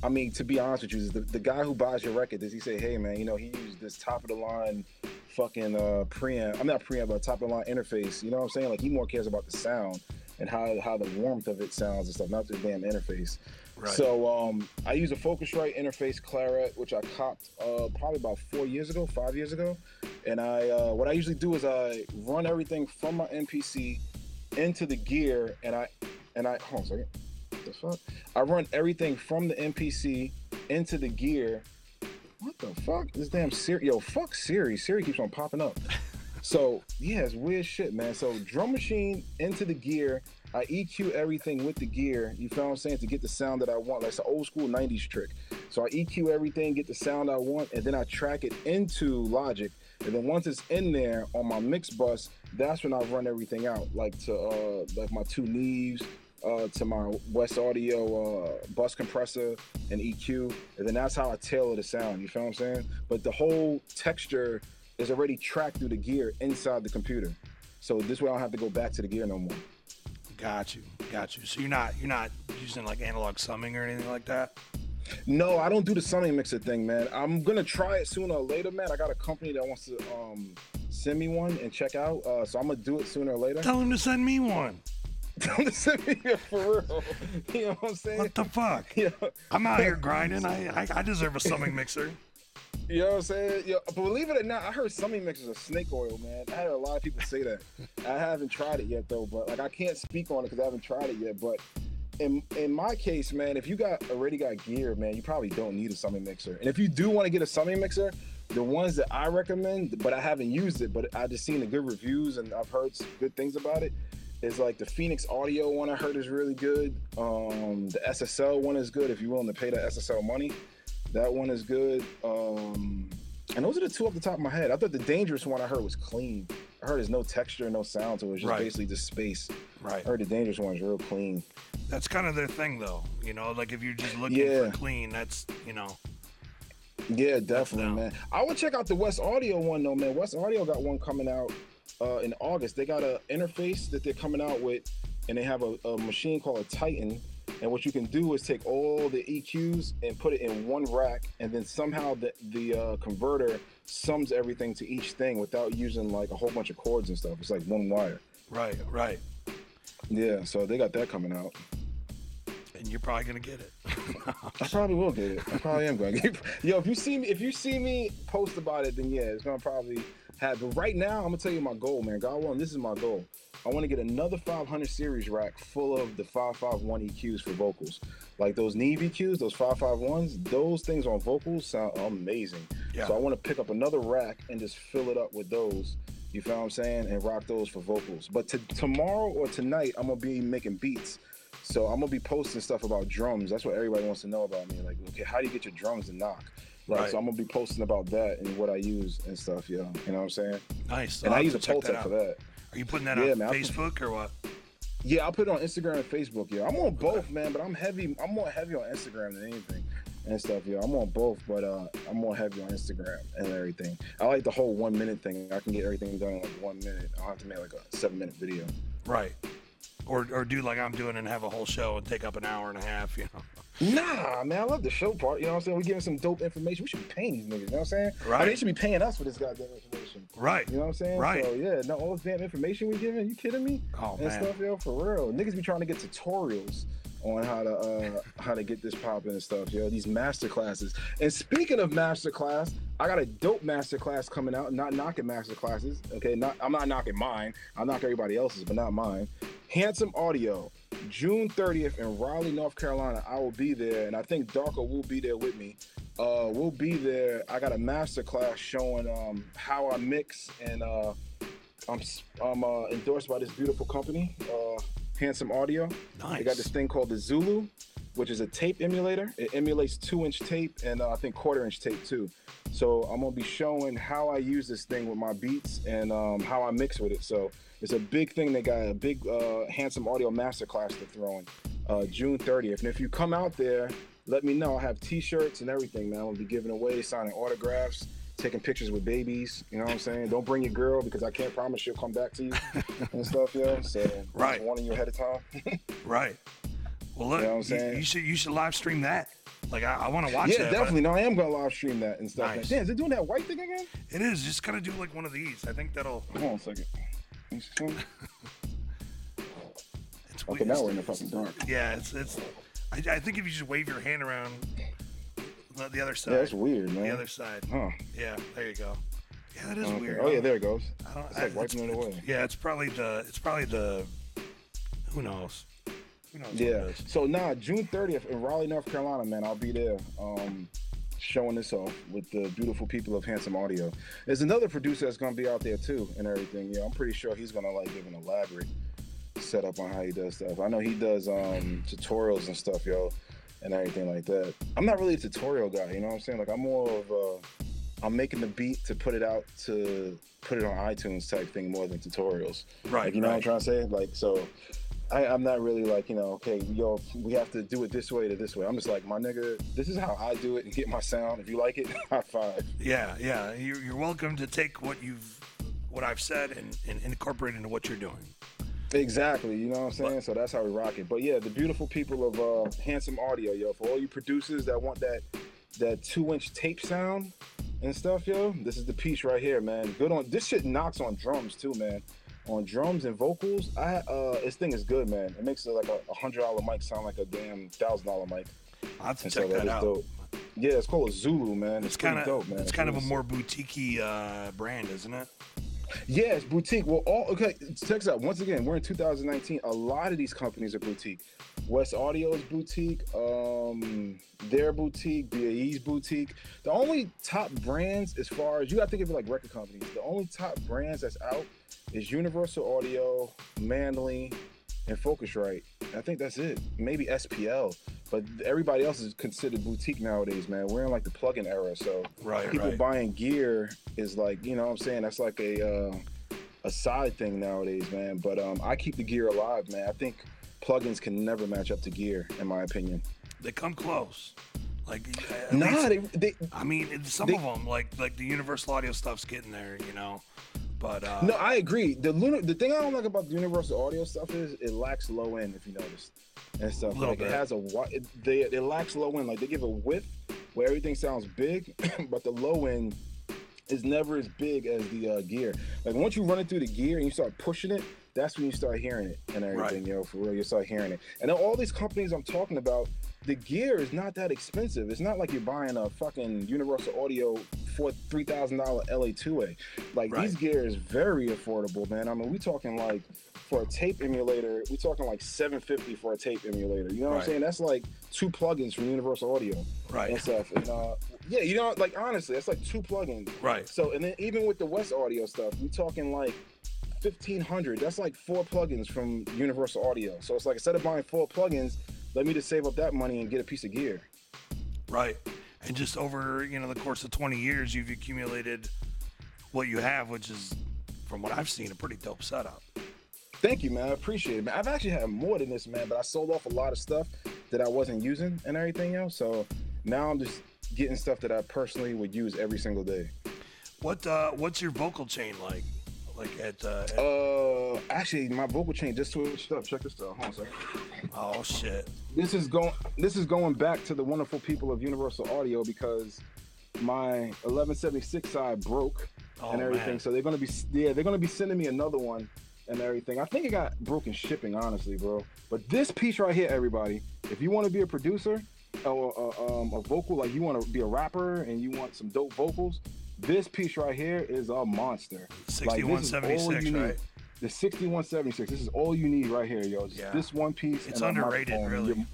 I mean to be honest with you, the, the guy who buys your record, does he say, hey man, you know, he used this top of the line fucking uh preamp. I'm not preamp, but top of the line interface. You know what I'm saying? Like he more cares about the sound and how how the warmth of it sounds and stuff, not the damn interface. Right. So um, I use a Focusrite interface Clarett, which I copped uh, probably about four years ago, five years ago. And I uh, what I usually do is I run everything from my MPC into the gear, and I and I hold on a second. What the fuck? I run everything from the MPC into the gear. What the fuck? This damn Siri, yo, fuck Siri. Siri keeps on popping up. So yeah, it's weird shit, man. So drum machine into the gear. I EQ everything with the gear. You feel what I'm saying to get the sound that I want. Like it's an old school '90s trick. So I EQ everything, get the sound I want, and then I track it into Logic. And then once it's in there on my mix bus, that's when I run everything out, like to uh, like my two Neves, uh, to my Wes Audio uh, bus compressor and EQ, and then that's how I tailor the sound. You feel what I'm saying? But the whole texture is already tracked through the gear inside the computer, so this way I don't have to go back to the gear no more. Got you, got you. So you're not you're not using like analog summing or anything like that. No, I don't do the summing mixer thing, man. I'm gonna try it sooner or later, man. I got a company that wants to um, send me one and check out, uh, so I'm gonna do it sooner or later. Tell him to send me one. To send me it for real. (laughs) You know what I'm saying? What the fuck? (laughs) Yeah. I'm out here grinding. I, I I deserve a summing mixer. (laughs) You know what I'm saying? Yeah, believe it or not, I heard summing mixers are snake oil, man. I had a lot of people say that. I haven't tried it yet though, but like I can't speak on it because I haven't tried it yet. But in in my case, man, if you got already got gear, man, you probably don't need a summing mixer. And if you do want to get a summing mixer, the ones that I recommend, but I haven't used it, but I just seen the good reviews and I've heard good things about it. Is like the Phoenix Audio one I heard is really good. Um, the SSL one is good if you're willing to pay the SSL money. That one is good. Um, and those are the two off the top of my head. I thought the dangerous one I heard was clean. I heard there's no texture, no sound to it. It's just Right. basically just space. Right. I heard the dangerous one is real clean. That's kind of their thing, though. You know, like if you're just looking Yeah. for clean, that's you know. Yeah, definitely, man. I would check out the Wes Audio one though, man. Wes Audio got one coming out uh, in August. They got an interface that they're coming out with, and they have a, a machine called a Titan. And what you can do is take all the EQs and put it in one rack, and then somehow the the uh, converter sums everything to each thing without using like a whole bunch of cords and stuff. It's like one wire. Right, right. Yeah, so they got that coming out. And you're probably gonna get it. (laughs) I probably will get it. I probably am going to get it. Yo, if you see me, if you see me post about it, then yeah, it's gonna probably happen. Right now, I'm gonna tell you my goal, man. God willing, this is my goal. I want to get another 500 series rack full of the 551 EQs for vocals, like those Neve EQs, those 551s. Those things on vocals sound amazing. Yeah. So I want to pick up another rack and just fill it up with those. You feel what I'm saying? And rock those for vocals. But to, tomorrow or tonight, I'm gonna be making beats. So I'm gonna be posting stuff about drums. That's what everybody wants to know about me. Like, okay, how do you get your drums to knock? Right. Right. So I'm gonna be posting about that and what I use and stuff. Yeah. You know what I'm saying? nice. And I'll I use a Pultec out. for that. Are you putting that Yeah, on man, I'll Facebook or what? Yeah, I'll put it on Instagram and Facebook. Yeah, I'm on both, man. But I'm heavy. I'm more heavy on Instagram than anything and stuff. Yeah, I'm on both, but uh, I'm more heavy on Instagram and everything. I like the whole one minute thing. I can get everything done in like one minute. I don't have to make like a seven minute video. Right. Or or do like I'm doing and have a whole show and take up an hour and a half. You know. Nah, man, I love the show part. You know what I'm saying? We're giving some dope information. We should be paying these niggas. You know what I'm saying? Right. they should be paying us for this goddamn information. Right. You know what I'm saying? Right. So yeah, no, all this damn information we giving. You kidding me? Oh and man. stuff, yo, for real. Niggas be trying to get tutorials on how to uh how to get this popping and stuff, yo. These master classes. And speaking of master class, I got a dope master class coming out. Not knocking master classes. Okay, not I'm not knocking mine. I'll knock everybody else's, but not mine. Handsome Audio, June 30th in Raleigh, North Carolina. I will be there, and I think Darko will be there with me. Uh, we'll be there. I got a master class showing um, how I mix, and uh, I'm I'm uh, endorsed by this beautiful company, uh, Handsome Audio. Nice. They got this thing called the Zulu, which is a tape emulator. It emulates two inch tape and uh, I think quarter inch tape too. So I'm gonna be showing how I use this thing with my beats and um, how I mix with it. So it's a big thing. They got a big uh, handsome audio masterclass they're throwing uh, June 30th. And if you come out there, let me know. I have T-shirts and everything, man. I'm gonna be giving away, signing autographs. Taking pictures with babies, you know what I'm saying? Don't bring your girl because I can't promise she'll come back to you (laughs) and stuff, yo. So Right. warning you ahead of time. (laughs) Right. Well, look, You know what I'm you, saying? you should you should live stream that. Like I, I want to watch yeah, that. definitely. No, I am gonna live stream that and stuff. Nice. Damn, is it doing that white thing again? It is just gotta do like one of these. I think that'll. Hold on a second. Let me see. (laughs) It's Okay, weird. now we're in the fucking dark. Yeah, it's it's. I, I think if you just wave your hand around the, the other side. Yeah, that's weird, man. The other side. Huh. Yeah, there you go. Yeah, that is Okay. weird. Oh yeah, there it goes. I don't, It's I- like wiping it away. Yeah, it's probably the. It's probably the. Who knows? Yeah. So nah, June 30th in Raleigh, North Carolina, man. I'll be there. Um, showing this off with the beautiful people of Handsome Audio. There's another producer that's gonna be out there too and everything. Yeah, I'm pretty sure he's gonna like give an elaborate setup on how he does stuff. I know he does um tutorials and stuff, yo, and everything like that. I'm not really a tutorial guy, you know what I'm saying? Like I'm more of a I'm making the beat to put it out to put it on iTunes type thing more than tutorials. Right. Like, you know right. what I'm trying to say? Like so I, I'm not really like, you know, okay, yo, we have to do it this way to this way. I'm just like, my nigga, this is how I do it and get my sound. If you like it, (laughs) high five. Yeah, yeah. You're, you're welcome to take what you've, what I've said, and, and incorporate into what you're doing. Exactly, you know what I'm saying? so that's how we rock it. But yeah, the beautiful people of uh, Handsome Audio, yo, for all you producers that want that that two inch tape sound and stuff, yo, this is the piece right here, man. Good on this shit knocks on drums too, man. On drums and vocals, I uh this thing is good, man. It makes it like a hundred dollar mic sound like a damn thousand dollar mic. I'll have to And check so that is out. dope. Yeah, it's called a Zulu, man. It's kind of dope, man. it's kind of a more boutique uh, brand, isn't it? Yeah, it's boutique. Well, all okay. Check this out. Once again, we're in 2019. A lot of these companies are boutique. Wes Audio's boutique. Um, their boutique, BAE's boutique. The only top brands, as far as you got to think of it like record companies. The only top brands that's out is Universal Audio, Manley, and Focusrite. I think that's it. Maybe SPL, but everybody else is considered boutique nowadays, man. We're in like the plug-in era, so Right, people right. buying gear is like you know what i'm saying that's like a uh, a side thing nowadays man but um i keep the gear alive man i think plugins can never match up to gear in my opinion They come close. Like, at nah least- they, they I mean, some they- of them, like like the Universal Audio stuff's getting there, you know. But uh, no i agree the lunar the thing i don't like about the universal audio stuff is it lacks low end if you notice and stuff like bit. it has a it, they it lacks low end like they give a width where everything sounds big (laughs) but the low end is never as big as the uh, gear. Like once you run it through the gear and you start pushing it, that's when you start hearing it and everything, Right. yo, for real. You start hearing it. And then all these companies I'm talking about, the gear is not that expensive. It's not like you're buying a fucking Universal Audio for three thousand dollar LA2A. Like Right. these gear is very affordable, man. I mean, we talking like for a tape emulator, we talking like 750 for a tape emulator. You know what Right. I'm saying? That's like two plugins from Universal Audio right, and stuff. And uh, yeah, you know, like honestly, that's like two plugins. right. So and then even with the Wes Audio stuff, we talking like fifteen hundred. That's like four plugins from Universal Audio. So it's like instead of buying four plugins, let me just save up that money and get a piece of gear. Right. And just over, you know, the course of 20 years, you've accumulated what you have, which is, from what I've seen, a pretty dope setup. Thank you, man. I appreciate it, man. I've actually had more than this, man, but I sold off a lot of stuff that I wasn't using and everything else. So now I'm just getting stuff that I personally would use every single day. What uh, What's your vocal chain like? Like at, uh, at Uh, actually, my vocal chain just switched up. Check this out. Hold on a second. oh shit, this is going this is going back to the wonderful people of Universal Audio because my 1176 side broke Oh, and everything. man. So they're gonna be yeah they're gonna be sending me another one and everything. I think it got broken shipping, honestly, bro. But this piece right here, everybody, if you want to be a producer or uh, um, a vocal, like you want to be a rapper and you want some dope vocals, this piece right here is a monster. Like, this is all 6176, you need. right? The 6176. This is all you need right here, yo. Just Yeah. This one piece. It's underrated, really. You're-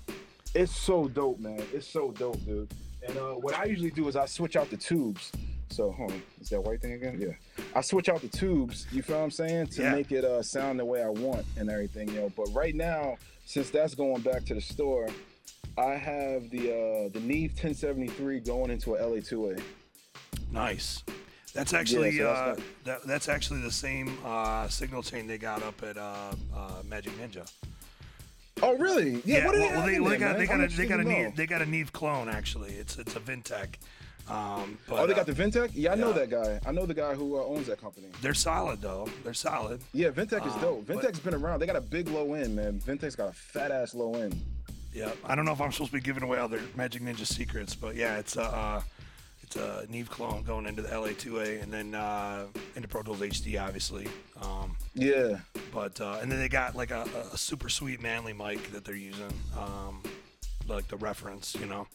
It's so dope, man. It's so dope, dude. And uh, what I usually do is I switch out the tubes. So, hold on. Is that white thing again? Yeah. I switch out the tubes, you feel what I'm saying? To Yeah. make it uh, sound the way I want and everything, yo. But right now, since that's going back to the store, I have the uh, the Neve 1073 going into a LA2A. Nice. That's actually so that's uh, that, that's actually the same uh, signal chain they got up at uh, uh, Magic Ninja. Oh, really? Yeah. what do they, well, they, got they got a they got a interested to know. Neve, they got a Neve clone actually. It's it's a Vintech. Um, but, Oh, they uh, got the Vintech? Yeah, I know that guy. I know the guy who uh, owns that company. They're solid though. They're solid. Yeah, Vintech is Um, dope. Vintech's been around. They got a big low end, man. Vintech's got a fat ass low end. Yeah. I don't know if I'm supposed to be giving away all their Magic Ninja secrets, but yeah, it's a uh, it's a Neve clone going into the LA2A and then uh, into Pro Tools HD obviously. Um, Yeah. but uh, and then they got like a, a super sweet Manley mic that they're using, um, like the reference, you know.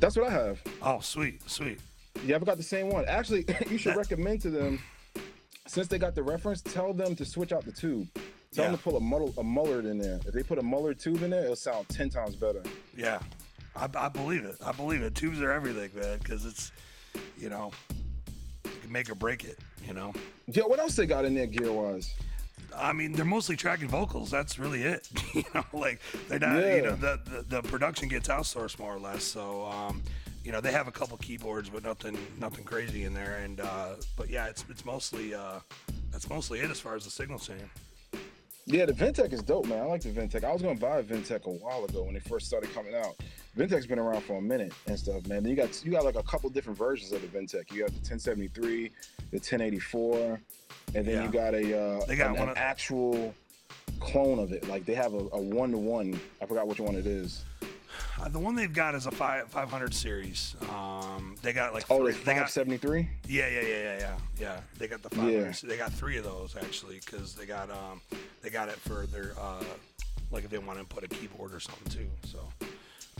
That's what I have. Oh, sweet, sweet. You ever got the same one? Actually, (laughs) you should That- recommend to them, since they got the reference, tell them to switch out the tube. Tell them to pull a muddle, a mullard in there. If they put a mullard tube in there, it'll sound ten times better. Yeah, I, I believe it. I believe it. Tubes are everything, man, because it's, you know, you can make or break it. You know. Yeah, what else they got in there gear wise? I mean, they're mostly tracking vocals. That's really it. (laughs) you know, like they're not. You know, the, the, the production gets outsourced more or less. So, um, you know, they have a couple keyboards, but nothing nothing crazy in there. And uh, but yeah, it's it's mostly uh, that's mostly it as far as the signal chain. Yeah, the Vintech is dope, man. I like the Vintech. I was gonna buy a Vintech a while ago when they first started coming out. Vintech's been around for a minute and stuff, man. Then you got you got like a couple different versions of the Vintech. You got the 1073, the 1084, and then yeah. you got a uh, they got an, one an of- actual clone of it. Like they have a one to one. I forgot which one it is. Uh, the one they've got is a five, 500 series. Um, they got like oh, three, they 573. Yeah, yeah, yeah, yeah, yeah, yeah. They got the 500. Yeah. They got three of those actually because they got um, they got it for their uh, like if they want to put a keyboard or something too. So.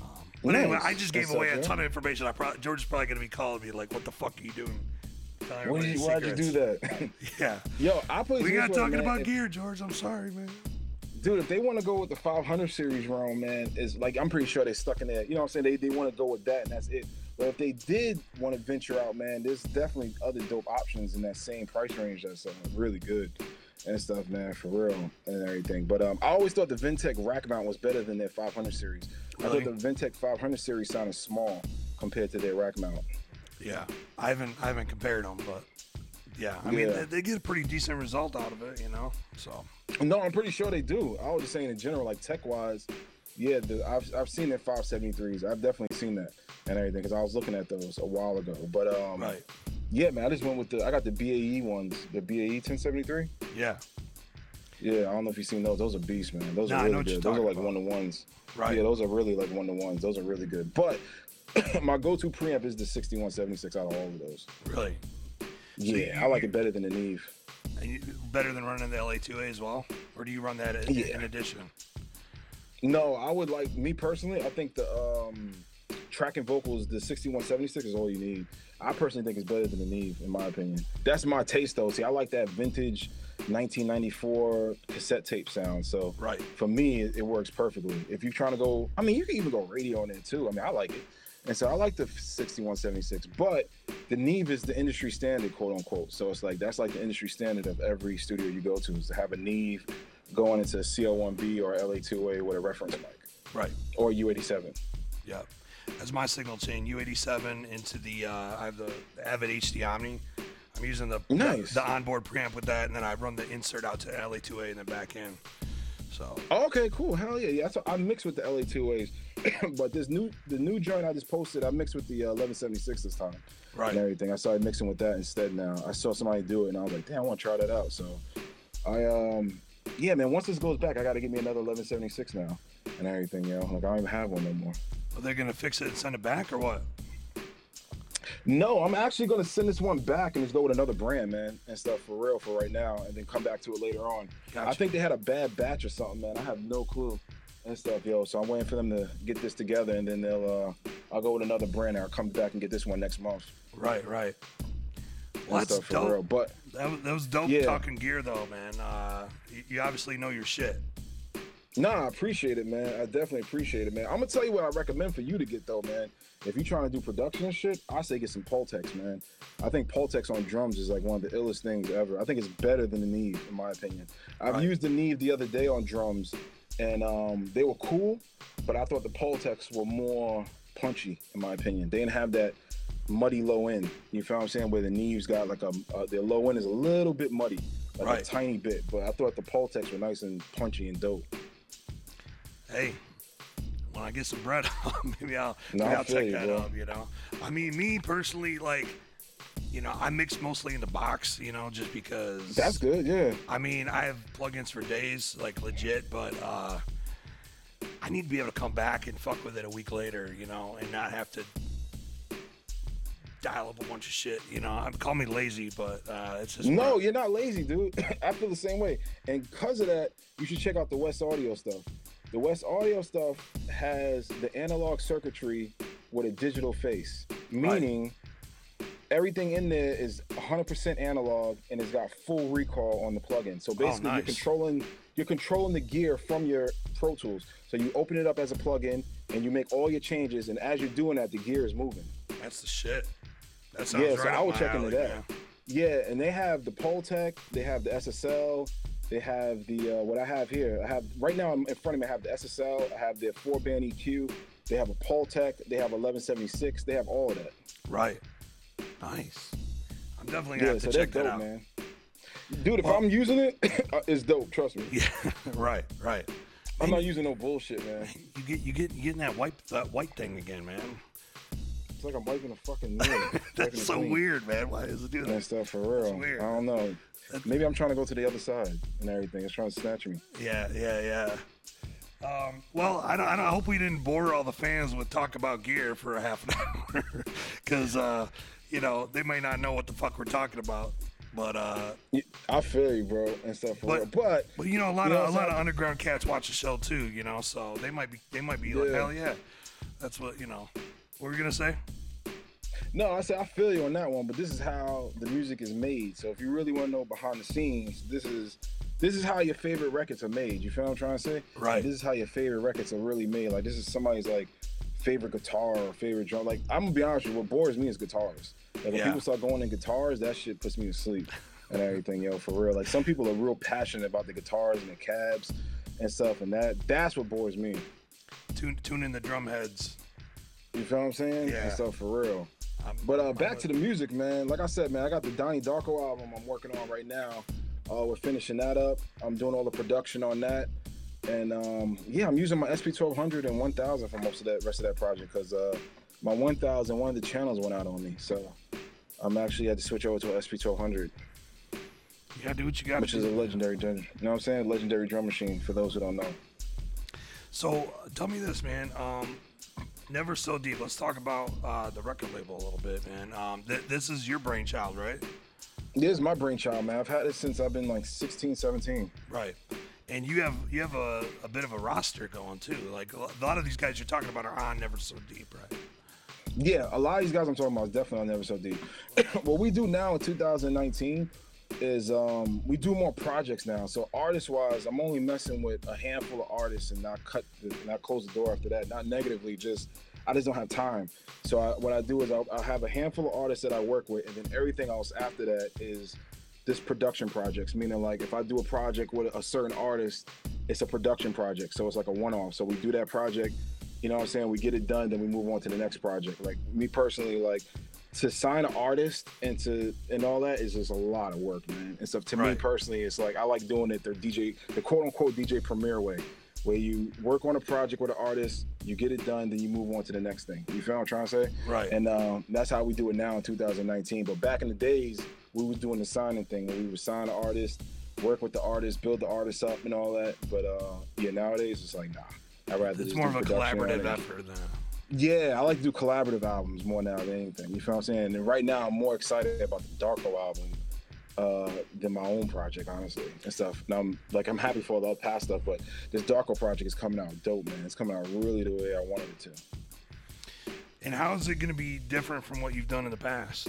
Um, but nice. anyway, I just gave That's away a ton of information. I probably George is probably gonna be calling me like, "What the fuck are you doing?" Why'd you do that? (laughs) yeah. Yo, I put. We got talking about gear, George. I'm sorry, man dude, if they want to go with the 500 series ROM, man, is like I'm pretty sure they're stuck in there. You know what I'm saying? They they want to go with that, and that's it. But if they did want to venture out, man, there's definitely other dope options in that same price range that's uh, really good and stuff, man, for real and everything. But um, I always thought the Vintech rack mount was better than their 500 series. Really? I thought the Vintech 500 series sounded small compared to their rack mount. Yeah, I haven't I haven't compared them, but yeah, I yeah. mean they, they, get a pretty decent result out of it, you know. So no, I'm pretty sure they do. I was just saying in general, like tech wise, yeah, the, I've I've seen their 573s. I've definitely seen that and everything because I was looking at those a while ago. But um, right. Yeah, man, I just went with the. I got the BAE ones, the BAE 1073. Yeah. Yeah, I don't know if you've seen those. Those are beasts, man. Those nah, are really good. Those are like one to ones. Right. Yeah, those are really like one to ones. Those are really good. But (clears throat) my go-to preamp is the 6176 out of all of those. Really? Yeah, you, I like it better than the Neve. You, better than running the LA2A as well, or do you run that in, yeah. in addition? No, I would like me personally. I think the um, tracking vocals, the 6176 is all you need. I personally think it's better than the Neve, in my opinion. That's my taste, though. See, I like that vintage 1994 cassette tape sound. So, right for me, it, it works perfectly. If you're trying to go, I mean, you can even go radio on it too. I mean, I like it. And so I like the 6176, but the Neve is the industry standard, quote unquote. So it's like that's like the industry standard of every studio you go to is to have a Neve going into a CL1B or LA2A with a reference mic. Right. Or U87. Yeah. That's my signal chain, U87 into the, uh, I have the Avid HD Omni. I'm using the, nice. the, the onboard preamp with that, and then I run the insert out to LA2A and then back in. So. Okay, cool. Hell yeah, yeah. So I mix with the LA2As. (clears throat) but this new the new joint I just posted, I mixed with the uh, 1176 this time. Right. And everything. I started mixing with that instead now. I saw somebody do it and I was like, damn, I want to try that out. So I um yeah, man, once this goes back, I gotta get me another 1176 now and everything, you know. Like I don't even have one no more. Are they gonna fix it and send it back or what? No, I'm actually gonna send this one back and just go with another brand, man, and stuff for real for right now, and then come back to it later on. Gotcha. I think they had a bad batch or something, man. I have no clue and stuff, yo. So I'm waiting for them to get this together, and then they'll. Uh, I'll go with another brand. and I'll come back and get this one next month. Right, right. Well, that's dope. Real. But that was, that was dope yeah. talking gear, though, man. Uh, you, you obviously know your shit. Nah, I appreciate it, man. I definitely appreciate it, man. I'm gonna tell you what I recommend for you to get though, man. If you're trying to do production and shit, I say get some Pultecs, man. I think Pultecs on drums is like one of the illest things ever. I think it's better than the Neve, in my opinion. I've right. used the Neve the other day on drums, and um, they were cool, but I thought the Pultecs were more punchy, in my opinion. They didn't have that muddy low end. You feel what I'm saying? Where the Neves got like a uh, their low end is a little bit muddy, like right. a tiny bit. But I thought the Pultecs were nice and punchy and dope. Hey, when I get some bread, (laughs) maybe I'll maybe I'll check you, that bro. out. You know, I mean, me personally, like you know, I mix mostly in the box, you know, just because. That's good, yeah. I mean, I have plugins for days, like legit, but uh, I need to be able to come back and fuck with it a week later, you know, and not have to dial up a bunch of shit. You know, I'm call me lazy, but uh, it's just no, you're not lazy, dude. (laughs) I feel the same way, and because of that, you should check out the Wes Audio stuff. The Wes Audio stuff has the analog circuitry with a digital face, meaning. Right everything in there is 100% analog and it's got full recall on the plugin. So oh, basically, oh, nice. you're controlling you're controlling the gear from your Pro Tools. So you open it up as a plugin, and you make all your changes, and as you're doing that, the gear is moving. That's the shit. That sounds Yeah, right so I up was my checking alley, into that. man. Yeah, and they have the Pultec, they have the SSL, they have the uh, what I have here. I have right now I'm in front of me. I have the SSL, I have the four band EQ, they have a Pultec, they have 1176, they have all of that. Right. Nice. I'm definitely gonna Yeah, have so to that's check that out. man. Dude, if Well- I'm using it, (coughs) it's dope. Trust me. Yeah. (laughs) right. Right. I'm not using no bullshit, man. You get you get you getting that white that white thing again, man. It's like I'm wiping a fucking (laughs) mirror. That's so clean. weird, man. Why is it doing that? stuff for real. weird. I don't know. That's- Maybe I'm trying to go to the other side and everything. It's trying to snatch me. Yeah, yeah, yeah. Um, well, I, don't, I, don't, I hope we didn't bore all the fans with talk about gear for a half an (laughs) hour, because uh, you know they may not know what the fuck we're talking about. But uh, I feel you, bro, and stuff But- real. But but you know a lot of a lot of underground cats watch the show too. You know, so they might be they might be like hell yeah, that's what you know. What were you gonna say? no, I said I feel you on that one. But this is how the music is made. So if you really want to know behind the scenes, this is this is how your favorite records are made. You feel what I'm trying to say? Right. This is how your favorite records are really made. Like this is somebody's like favorite guitar or favorite drum. Like I'm gonna be honest with you, what bores me is guitars. Like when Yeah. people start going in guitars, that shit puts me to sleep and everything, yo, for real. Like some people are real passionate about the guitars and the cabs and stuff, and that that's what bores me. Tune tune in the drum heads. You feel what I'm saying? Yeah. And stuff for real. I'm, But uh, I'm back a- to the music, man. Like I said, man, I got the Donnie Darko album I'm working on right now. Uh, we're finishing that up. I'm doing all the production on that, and um, yeah, I'm using my SP1200 and 1000 for most of that rest of that project because uh, my 1000 one of the channels went out on me, so I'm actually had to switch over to an SP1200, you gotta do what you gotta which do. is a legendary drum. You know what I'm saying? Legendary drum machine for those who don't know. So uh, tell me this, man. Um, Never so deep. Let's talk about uh, the record label a little bit, man. Um, th- this is your brainchild, right? This is my brainchild, man. I've had it since I've been like 16, 17. Right. And you have you have a, a bit of a roster going too. Like a lot of these guys you're talking about are on Never So Deep, right? Yeah, a lot of these guys I'm talking about is definitely on Never So Deep. (coughs) what we do now in 2019 is um, we do more projects now. So artist wise, I'm only messing with a handful of artists and not cut, the, not close the door after that. Not negatively, just I just don't have time. So I, what I do is I'll, I'll have a handful of artists that I work with, and then everything else after that is this production projects. Meaning like if I do a project with a certain artist, it's a production project. So it's like a one-off. So we do that project. You know what I'm saying? We get it done, then we move on to the next project. Like me personally, like to sign an artist and to and all that is just a lot of work, man. And so to me personally, it's like I like doing it the DJ, the quote unquote DJ Premier way, where you work on a project with an artist, you get it done, then you move on to the next thing. You feel what I'm trying to say? Right. And um, that's how we do it now in 2019. But back in the days, we was doing the signing thing where we would sign an artist, work with the artist, build the artist up and all that. But uh, yeah, nowadays it's like nah. I'd rather It's more of a collaborative effort than yeah, I like to do collaborative albums more now than anything. You feel what I'm saying? And right now, I'm more excited about the Darko album uh, than my own project, honestly, and stuff. And I'm like, I'm happy for all the past stuff, but this Darko project is coming out dope, man. It's coming out really the way I wanted it to. And how is it going to be different from what you've done in the past?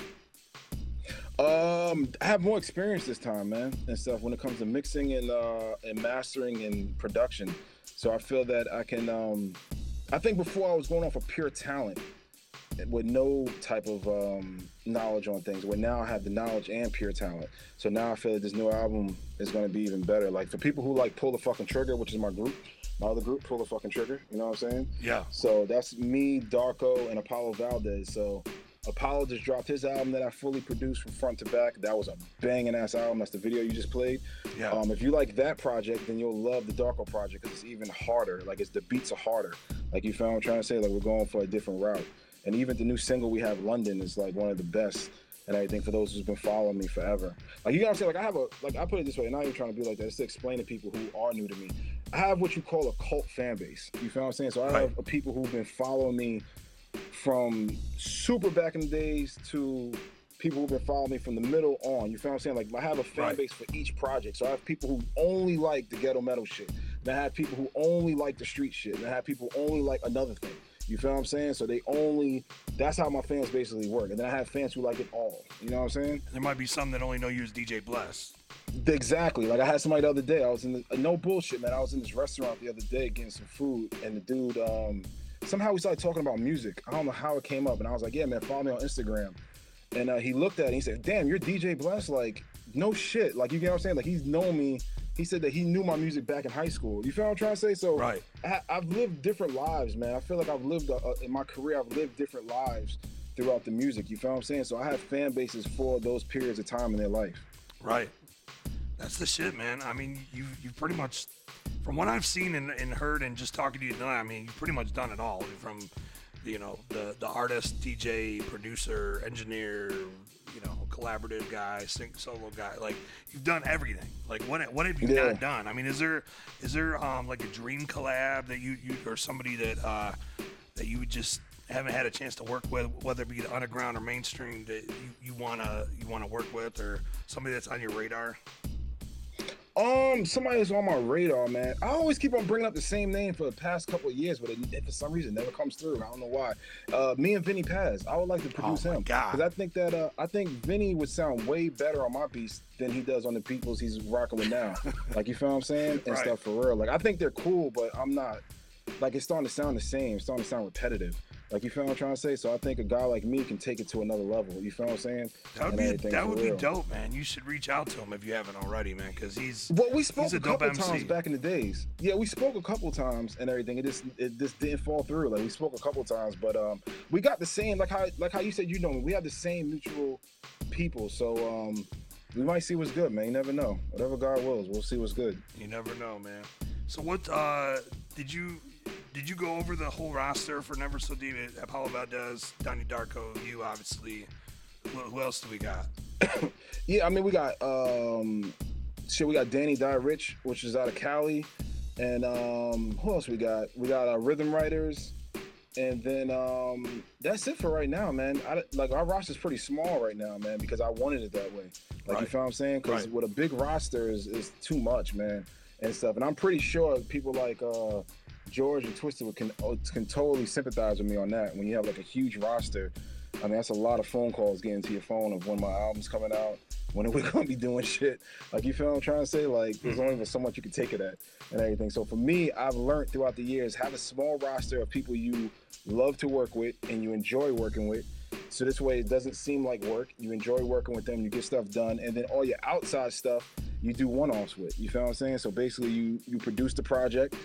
Um, I have more experience this time, man, and stuff when it comes to mixing and uh, and mastering and production. So I feel that I can. Um, I think before I was going off of pure talent with no type of um, knowledge on things. Where now I have the knowledge and pure talent. So now I feel that this new album is going to be even better. Like for people who like pull the fucking trigger, which is my group, my other group, pull the fucking trigger. You know what I'm saying? Yeah. So that's me, Darko, and Apollo Valdez. So Apollo just dropped his album that I fully produced from front to back. That was a banging ass album. That's the video you just played. Yeah. Um, if you like that project, then you'll love the Darko project because it's even harder. Like it's the beats are harder. Like you found what I'm trying to say. Like we're going for a different route. And even the new single we have, London, is like one of the best. And everything for those who's been following me forever. Like you gotta say, like I have a like I put it this way, and not even trying to be like that, just to explain to people who are new to me. I have what you call a cult fan base. You feel what I'm saying? So I Right. have people who've been following me from super back in the days to people who've been following me from the middle on. You feel what I'm saying? Like I have a fan Right. base for each project. So I have people who only like the ghetto metal shit. And I have people who only like the street shit. And I have people who only like another thing. You feel what I'm saying? So they only that's how my fans basically work. And then I have fans who like it all. You know what I'm saying? There might be some that only know you as DJ Bless. Exactly. Like I had somebody the other day. I was in the, no bullshit, man. I was in this restaurant the other day getting some food, and the dude um, somehow we started talking about music. I don't know how it came up, and I was like, "Yeah, man, follow me on Instagram." And uh, he looked at it and he said, "Damn, you're DJ Bless? Like, no shit. Like, you get what I'm saying? Like, he's known me. He said that he knew my music back in high school. You feel what I'm trying to say? So, Right. I, I've lived different lives, man. I feel like I've lived uh, in my career. I've lived different lives throughout the music. You feel what I'm saying? So I have fan bases for those periods of time in their life. Right. That's the shit, man. I mean, you you pretty much, from what I've seen and, and heard and just talking to you tonight, I mean, you've pretty much done it all. From, you know, the the artist, DJ, producer, engineer, you know, collaborative guy, sing solo guy. Like you've done everything. Like what what have you Yeah. not done? I mean, is there is there um like a dream collab that you you or somebody that uh that you just haven't had a chance to work with, whether it be the underground or mainstream that you, you wanna you wanna work with, or somebody that's on your radar? Um, somebody that's on my radar, man. I always keep on bringing up the same name for the past couple of years, but it, for some reason never comes through. I don't know why. Uh, me and Vinnie Paz. I would like to produce Oh him because I think that uh, I think Vinnie would sound way better on my beats than he does on the people's he's rocking with now. (laughs) like you feel what I'm saying and Right. stuff for real. Like I think they're cool, but I'm not. Like it's starting to sound the same. It's starting to sound repetitive. Like you feel what I'm trying to say. So I think a guy like me can take it to another level. You feel what I'm saying? That would And be that would be dope, man. You should reach out to him if you haven't already, man, because he's Well, we spoke a a couple MC. times back in the days. Yeah, we spoke a couple times and everything. It just it just didn't fall through. Like we spoke a couple times, but um, we got the same like how like how you said you know me. We have the same mutual people, so um, we might see what's good, man. You never know. Whatever God wills, we'll see what's good. you never know, man. So what uh did you did you go over the whole roster for Never So Deep? Apollo Valdez, Donnie Darko, you obviously. Who, who else do we got? (coughs) Yeah, I mean we got um, shit. We got Danny Die Rich, which is out of Cali, and um, who else we got? We got uh, Rhythm Writers. And then um, that's it for right now, man. I, like our roster's pretty small right now, man, because I wanted it that way. Like you Right. feel what I'm saying? Because Right. with a big roster is, is too much, man, and stuff. And I'm pretty sure people like uh, George and Twisted can uh, can totally sympathize with me on that. When you have like a huge roster, I mean that's a lot of phone calls getting to your phone of when my album's coming out, when are we're (laughs) gonna be doing shit. Like you feel what I'm trying to say? Like there's only so much you can take of that and everything. So for me, I've learned throughout the years have a small roster of people you love to work with and you enjoy working with. So this way it doesn't seem like work. You enjoy working with them, you get stuff done, and then all your outside stuff you do one-offs with. You feel what I'm saying? So basically you you produce the project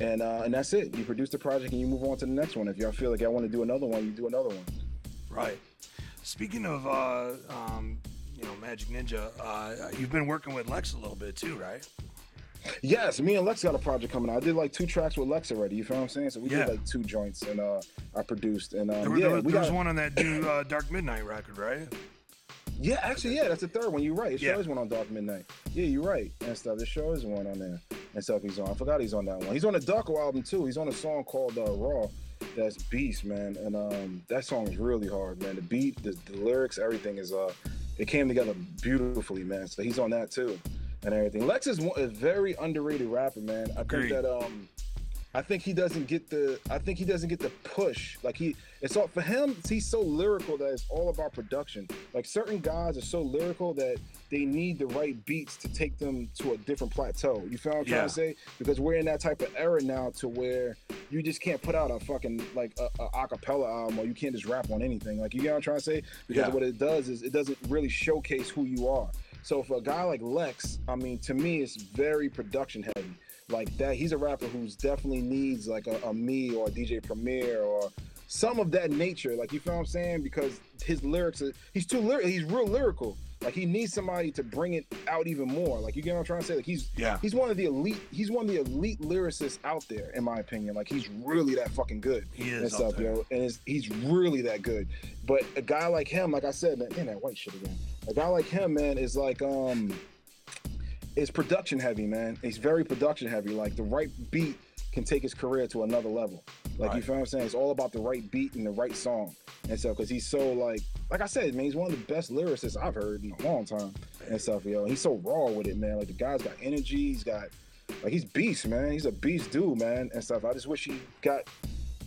and uh, and that's it. You produce the project and you move on to the next one. If y'all feel like I want to do another one, you do another one. Right. Speaking of uh um you know Magic Ninja, uh you've been working with Lex a little bit too, right? Yes, me and Lex got a project coming out. I did like two tracks with Lex already. You feel what I'm saying? So we Yeah. did like two joints, and uh, I produced. And um, There, were- yeah, there was, we there was got, one on that new uh, Dark Midnight record, right? yeah, actually, yeah, that's the third one. You're right. It Yeah. sure is one on Dark Midnight. Yeah, you're right and stuff. There sure is one on there and stuff. He's on. I forgot he's on that one. He's on the Darko album too. He's on a song called uh, Raw. That's beast, man. And um, that song is really hard, man. The beat, the, the lyrics, everything is uh, it came together beautifully, man. So he's on that too, and everything. Lex is one, a very underrated rapper, man. I Agreed. think that um, I think he doesn't get the I think he doesn't get the push. Like he it's all for him, he's so lyrical that it's all about production. Like certain guys are so lyrical that they need the right beats to take them to a different plateau. You feel what I'm Yeah. trying to say? Because we're in that type of era now to where you just can't put out a fucking like a, a acapella album or you can't just rap on anything. Like you get what I'm trying to say? Because Yeah. what it does is it doesn't really showcase who you are. So for a guy like Lex, I mean, to me, it's very production heavy. Like that, he's a rapper who's definitely needs like a, a me or a DJ Premier or some of that nature. Like you feel what I'm saying? Because his lyrics, are, he's too lyric. He's real lyrical. Like he needs somebody to bring it out even more. Like you get what I'm trying to say? Like he's Yeah. he's one of the elite. He's one of the elite lyricists out there, in my opinion. Like he's really that fucking good He and is up stuff, there. yo. And it's, he's really that good. But a guy like him, like I said, man, damn that white shit again. A guy like him, man, is like um, is production heavy, man. He's very production heavy. Like the right beat can take his career to another level. Like you Right. feel what I'm saying? It's all about the right beat and the right song. And stuff. because he's so like, like I said, man, he's one of the best lyricists I've heard in a long time and stuff, yo. He's so raw with it, man. Like the guy's got energy. He's got, like, he's beast, man. He's a beast dude, man, and stuff. I just wish he got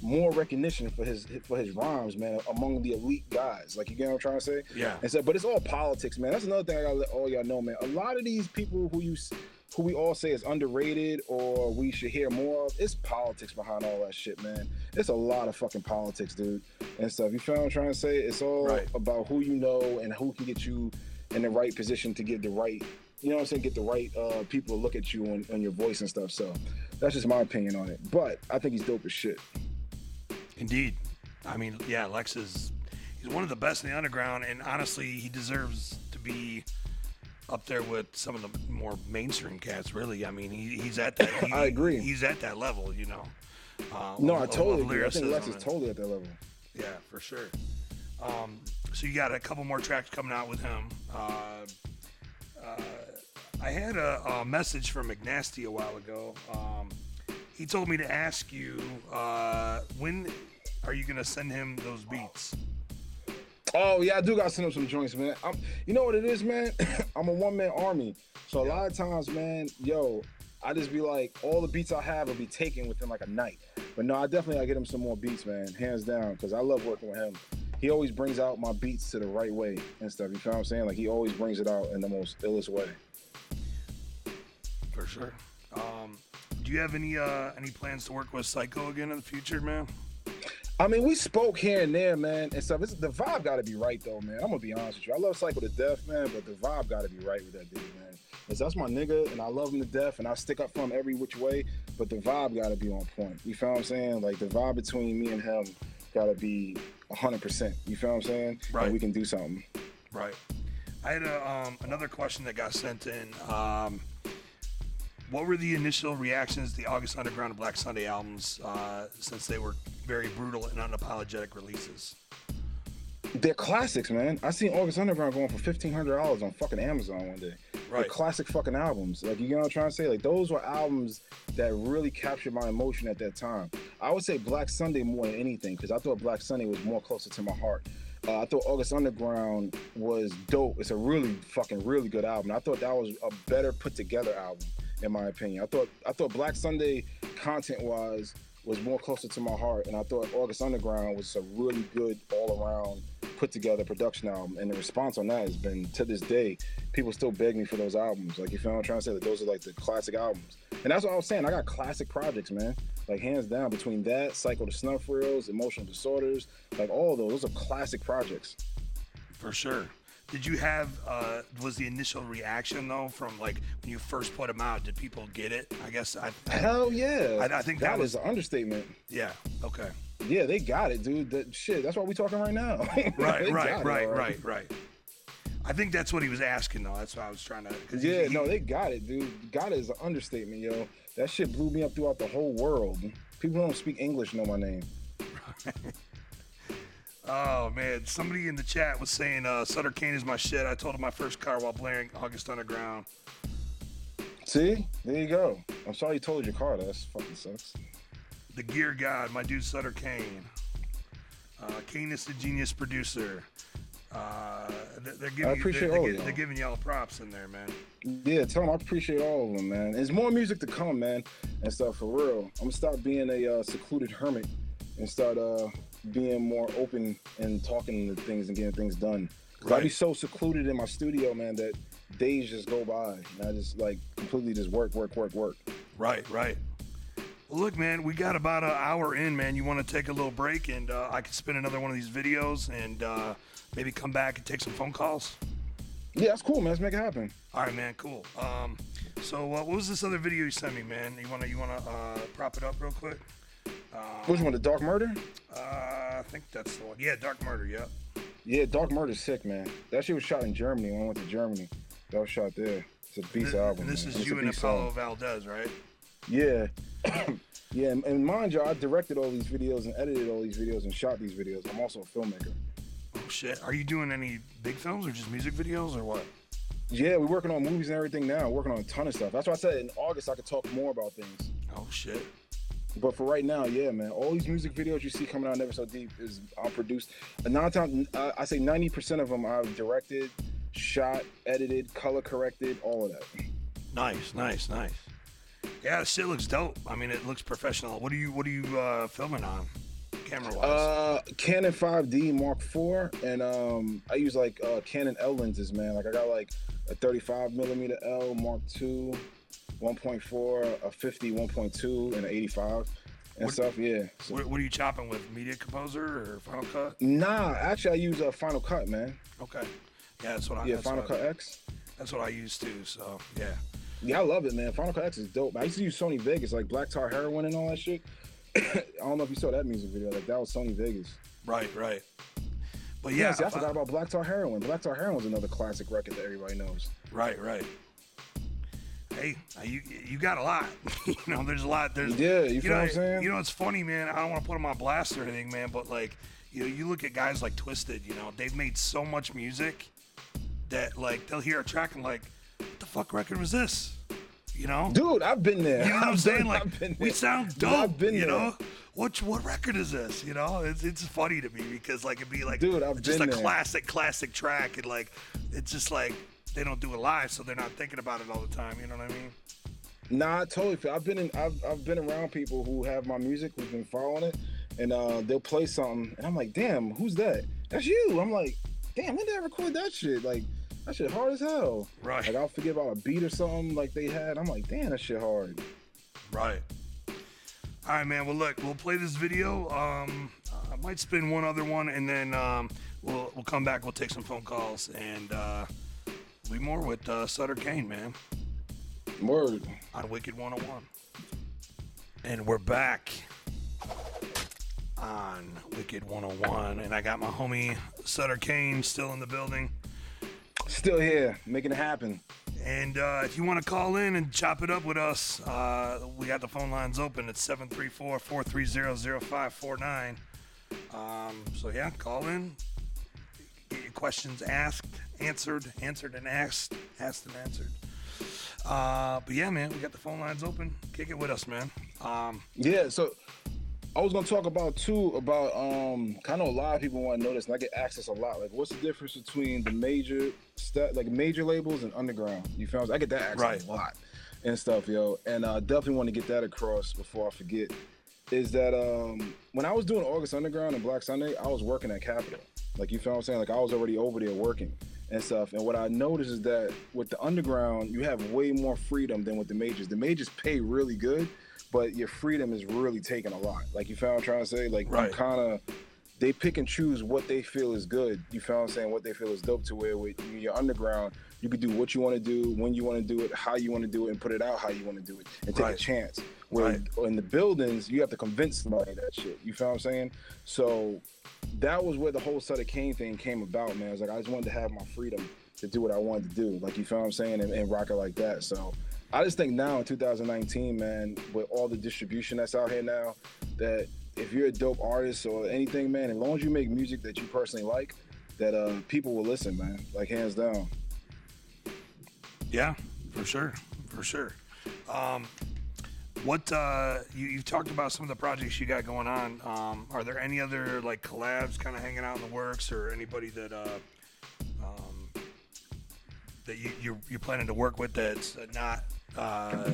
more recognition for his for his rhymes, man, among the elite guys. Like you get what I'm trying to say? Yeah. And so, but it's all politics, man. That's another thing I gotta let all y'all know, man. A lot of these people who you, s- who we all say is underrated or we should hear more of, it's politics behind all that shit, man. It's a lot of fucking politics, dude, and stuff. You feel what I'm trying to say? It's all Right. about who you know and who can get you in the right position to get the right, you know what I'm saying, get the right uh, people to look at you and your voice and stuff. So that's just my opinion on it. But I think he's dope as shit. Indeed. I mean, yeah, Lex is he's one of the best in the underground, and honestly, he deserves to be up there with some of the more mainstream cats. Really, I mean, he, he's at that. He, (laughs) I agree. He's at that level, you know. Uh, No, of- I totally agree. I think Lex is totally at that level. Yeah, for sure. Um, so you got a couple more tracks coming out with him. Uh, uh, I had a, a message from McNasty a while ago. Um, he told me to ask you uh, when are you gonna send him those beats? Oh yeah, I do gotta send him some joints, man. I'm, you know what it is, man? (coughs) I'm a one man army, so a lot of times, man, yo, I just be like, all the beats I have will be taken within like a night. But no, I definitely gotta get him some more beats, man, hands down, because I love working with him. He always brings out my beats to the right way and stuff. You feel what I'm saying? Like he always brings it out in the most illest way. For sure. Um, do you have any uh, any plans to work with Psycho again in the future, man? I mean, we spoke here and there, man, and stuff. It's, the vibe got to be right, though, man. I'm gonna be honest with you. I love Cycle to death, man, but the vibe got to be right with that dude, man. 'Cause that's my nigga, and I love him to death, and I stick up for him every which way. But the vibe got to be on point. You feel what I'm saying? Like the vibe between me and him got to be 100. percent You feel what I'm saying? Right. And we can do something. Right. I had a, um, another question that got sent in. Um, what were the initial reactions to the August Underground and Black Sunday albums uh, since they were very brutal and unapologetic releases? They're classics, man. I seen August Underground going for fifteen hundred dollars on fucking Amazon one day. They're classic fucking albums. Like you know what I'm trying to say? Like those were albums that really captured my emotion at that time. I would say Black Sunday more than anything because I thought Black Sunday was more closer to my heart. Uh, I thought August Underground was dope. It's a really fucking really good album. I thought that was a better put together album in my opinion. I thought I thought Black Sunday content wise was more closer to my heart, and I thought August Underground was a really good all around put together production album. And the response on that has been to this day, people still beg me for those albums. Like you feel I'm trying to say? That those are like the classic albums. And that's what I was saying. I got classic projects, man. Like hands down between that, Cycle to Snuff Reels, Emotional Disorders, like all those. Those are classic projects. For sure. Did you have, uh, was the initial reaction though from like when you first put them out? Did people get it? I guess I, I Hell yeah. I- I think that that was- an understatement. yeah. Okay. Yeah, they got it, dude. That shit. That's why we talking right now. (laughs) Right, right, it, right, right, right. I think that's what he was asking though. That's what I was trying to. Yeah, he- no, they got it, dude. Got it is an understatement, yo. That shit blew me up throughout the whole world. People don't speak English know my name. (laughs) Oh man, somebody in the chat was saying uh, Sutter Kain is my shit. I told him my first car while blaring August Underground. See, there you go. I'm sorry you told your car. That fucking sucks. The Gear God, my dude Sutter Kain. Uh, Kain is the genius producer. Uh, they're, giving I you- appreciate they're, all they're, of they're giving y'all props in there, man. Yeah, tell them I appreciate all of them, man. There's more music to come, man, and stuff for real. I'm gonna stop being a uh, secluded hermit and start uh, being more open and talking to things and getting things done. 'Cause I'd be so secluded in my studio, man, that days just go by and I just like completely just work, work, work, work. Right, right. Well, look, man, we got about an hour in, man. You want to take a little break, and uh, I could spin another one of these videos, and uh, maybe come back and take some phone calls. Yeah, that's cool, man. Let's make it happen. All right, man. Cool. Um, so uh, what was this other video you sent me, man? You wanna you wanna uh, prop it up real quick? Which one? The Dark Murder? Uh, I think that's the one. Yeah, Dark Murder. Yep. Yeah, Dark Murder's sick, man. That shit was shot in Germany when I went to Germany. That was shot there. It's a beast Th- album. and this man. is It's you and Apollo album. Valdez, right? Yeah. (coughs) yeah, and, and mind you, I directed all these videos and edited all these videos and shot these videos. I'm also a filmmaker. Oh shit. Are you doing any big films or just music videos or what? Yeah, we're working on movies and everything now. Working on a ton of stuff. That's why I said in August I could talk more about things. Oh shit. But for right now, yeah, man, all these music videos you see coming out Never So Deep is all produced. Nine times, I I say 90% of them I've directed, shot, edited, color corrected, all of that. Nice, nice, nice. Yeah, this shit looks dope. I mean, it looks professional. What are you What are you uh, filming on, camera wise? Uh, Canon 5D Mark IV, and um, I use like uh, Canon L lenses, man. Like I got like a 35 millimeter L Mark II, 1.4, a 50, 1.2, and an 85 and What- stuff. Yeah. So- What, what are you chopping with? Media Composer or Final Cut? nah, actually, I use a Final Cut, man. Okay. Yeah, that's what I. Use. Yeah, Final Cut X. That's what I use too. So yeah. Yeah, I love it, man. Final Cut X is dope. I used to use Sony Vegas, like Black Tar Heroin and all that shit. (coughs) I don't know if you saw that music video. Like that was Sony Vegas. Right, right. But Yeah, yeah, see, I if forgot about Black Tar Heroin. Black Tar Heroin was another classic record that everybody knows. Right, right. Hey, you you got a lot. (laughs) you know, there's a lot. There's Yeah, you feel know, what I'm saying? You know, it's funny, man. I don't want to put them on blast or anything, man. But like, you know, you look at guys like Twisted. You know, they've made so much music that like they'll hear a track and like, what the fuck record was this? You know, Dude, I've been there. you know what I'm saying? Like, I've been we sound dope. I've been you there. know, what what record is this? You know, it's it's funny to me because like it'd be like, Dude, I've just a there. classic classic track, and like it's just like they don't do it live, so they're not thinking about it all the time. You know what I mean? Nah, I totally. Feel, I've been in. I've, I've been around people who have my music, who've been following it, and uh, they'll play something, and I'm like, damn, who's that? That's you. I'm like, damn, when did I record that shit? Like, that shit hard as hell. Right. Like I'll forget about a beat or something like they had. I'm like, damn, that shit hard. Right. All right, man. Well, look, we'll play this video. Um, I might spin one other one, and then um, we'll we'll come back. We'll take some phone calls and uh, be more with uh, Sutter Kain, man. Word. on Wicked 101. And we're back on Wicked 101. And I got my homie Sutter Kain still in the building. Still here, making it happen. And uh, if you want to call in and chop it up with us, uh, we got the phone lines open at 734 430 0549. Um, So, yeah, call in. Get your questions asked, answered, answered and asked, asked and answered. Uh, but yeah, man, we got the phone lines open. Kick it with us, man. Um, Yeah, so I was gonna talk about too about um kind of a lot of people want to know this, and I get asked this a lot. Like, what's the difference between the major st- like major labels and underground? You found? I get that asked Right. a lot and stuff, yo. And uh, definitely want to get that across before I forget. Is that um when I was doing August Underground and Black Sunday, I was working at Capitol. Like you feel what I'm saying? Like I was already over there working and stuff. And what I noticed is that with the underground, you have way more freedom than with the majors. The majors pay really good, but your freedom is really taken a lot. Like you feel what I'm trying to say? Like Right. you kind of they pick and choose what they feel is good. You feel what I'm saying? What they feel is dope to where with your underground, you can do what you want to do, when you want to do it, how you want to do it, and put it out how you want to do it, and take Right. a chance. Where in the buildings, you have to convince somebody that shit. You feel what I'm saying? So that was where the whole Sutter Kain thing came about, man. I was like, I just wanted to have my freedom to do what I wanted to do. Like, you feel what I'm saying? And, and rock it like that. So I just think now in 2019, man, with all the distribution that's out here now, that if you're a dope artist or anything, man, as long as you make music that you personally like, that uh, people will listen, man. Like, hands down. Yeah, for sure, for sure. Um, what uh, you, you've talked about some of the projects you got going on. Um, are there any other like collabs kind of hanging out in the works, or anybody that uh, um, that you, you're, you're planning to work with that's not uh,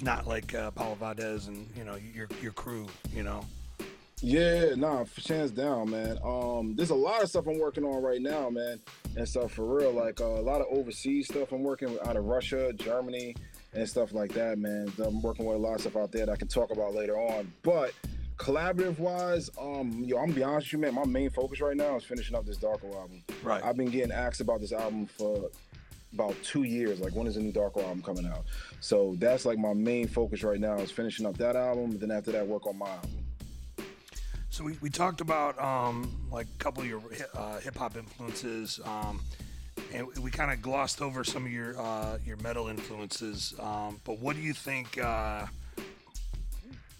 not like uh, Paulo Valdez and you know your your crew, you know? Yeah, nah, chance down, man. Um, there's a lot of stuff I'm working on right now, man, and stuff for real. Like uh, a lot of overseas stuff I'm working out of Russia, Germany, and stuff like that, man. I'm working with a lot of stuff out there that I can talk about later on. But collaborative wise, um, yo, I'm gonna be honest with you, man. My main focus right now is finishing up this Darko album. Right. I've been getting asked about this album for about two years. Like, when is the new Darko album coming out? So that's like my main focus right now is finishing up that album. And then after that, work on my album. So we, we talked about um, like a couple of your uh, hip hop influences, um, and we kind of glossed over some of your uh, your metal influences. Um, but what do you think? Uh,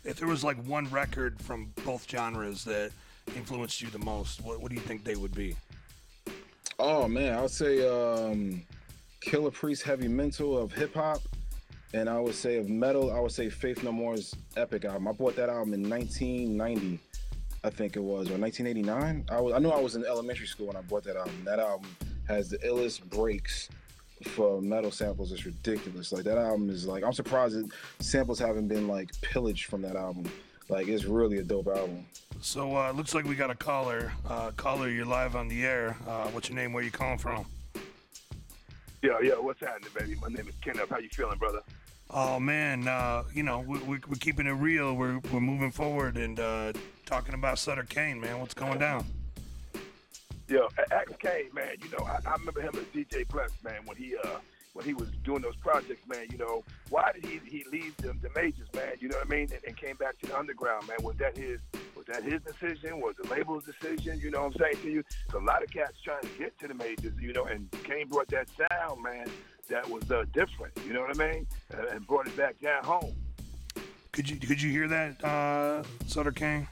if there was like one record from both genres that influenced you the most, what, what do you think they would be? Oh man, I would say um Killah Priest Heavy Mental of hip hop. And I would say of metal, I would say Faith No More's Epic album. I bought that album in 1990, I think it was, or 1989. I was I knew I was in elementary school when I bought that album. That album has the illest breaks for metal samples. It's ridiculous. Like that album is like I'm surprised that samples haven't been like pillaged from that album. Like it's really a dope album. So uh, looks like we got a caller. Uh, caller, you're live on the air. Uh, what's your name? Where you calling from? Yo, yo, what's happening, baby? My name is Kenneth. How you feeling, brother? Oh man, uh, you know we, we, we're keeping it real. We're we're moving forward and uh, talking about Sutter Kain, man. What's going down? Yo, Axe Kain, man. You know, I, I remember him as DJ Bless, man, when he uh when he was doing those projects, man. You know, why did he he leave the, the majors, man? You know what I mean? And, and came back to the underground, man. Was that his was that his decision? Was the label's decision? You know what I'm saying to you? So a lot of cats trying to get to the majors, you know, and Kain brought that sound, man, that was uh, different. You know what I mean? Uh, and brought it back down home. Could you could you hear that, uh, Sutter Kain?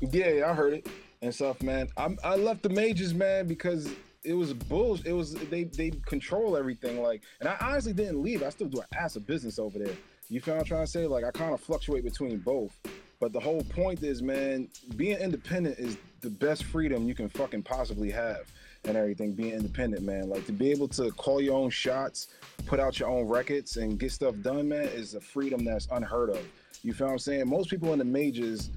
Yeah, yeah, I heard it and stuff, man. I'm, I left the majors, man, because it was bullshit. It was they they control everything. Like, and I honestly didn't leave. I still do an ass of business over there. You feel I'm trying to say? Like, I kind of fluctuate between both. But the whole point is, man, being independent is the best freedom you can fucking possibly have and everything. Being independent, man. Like to be able to call your own shots, put out your own records, and get stuff done, man, is a freedom that's unheard of. You feel I'm saying? Most people in the majors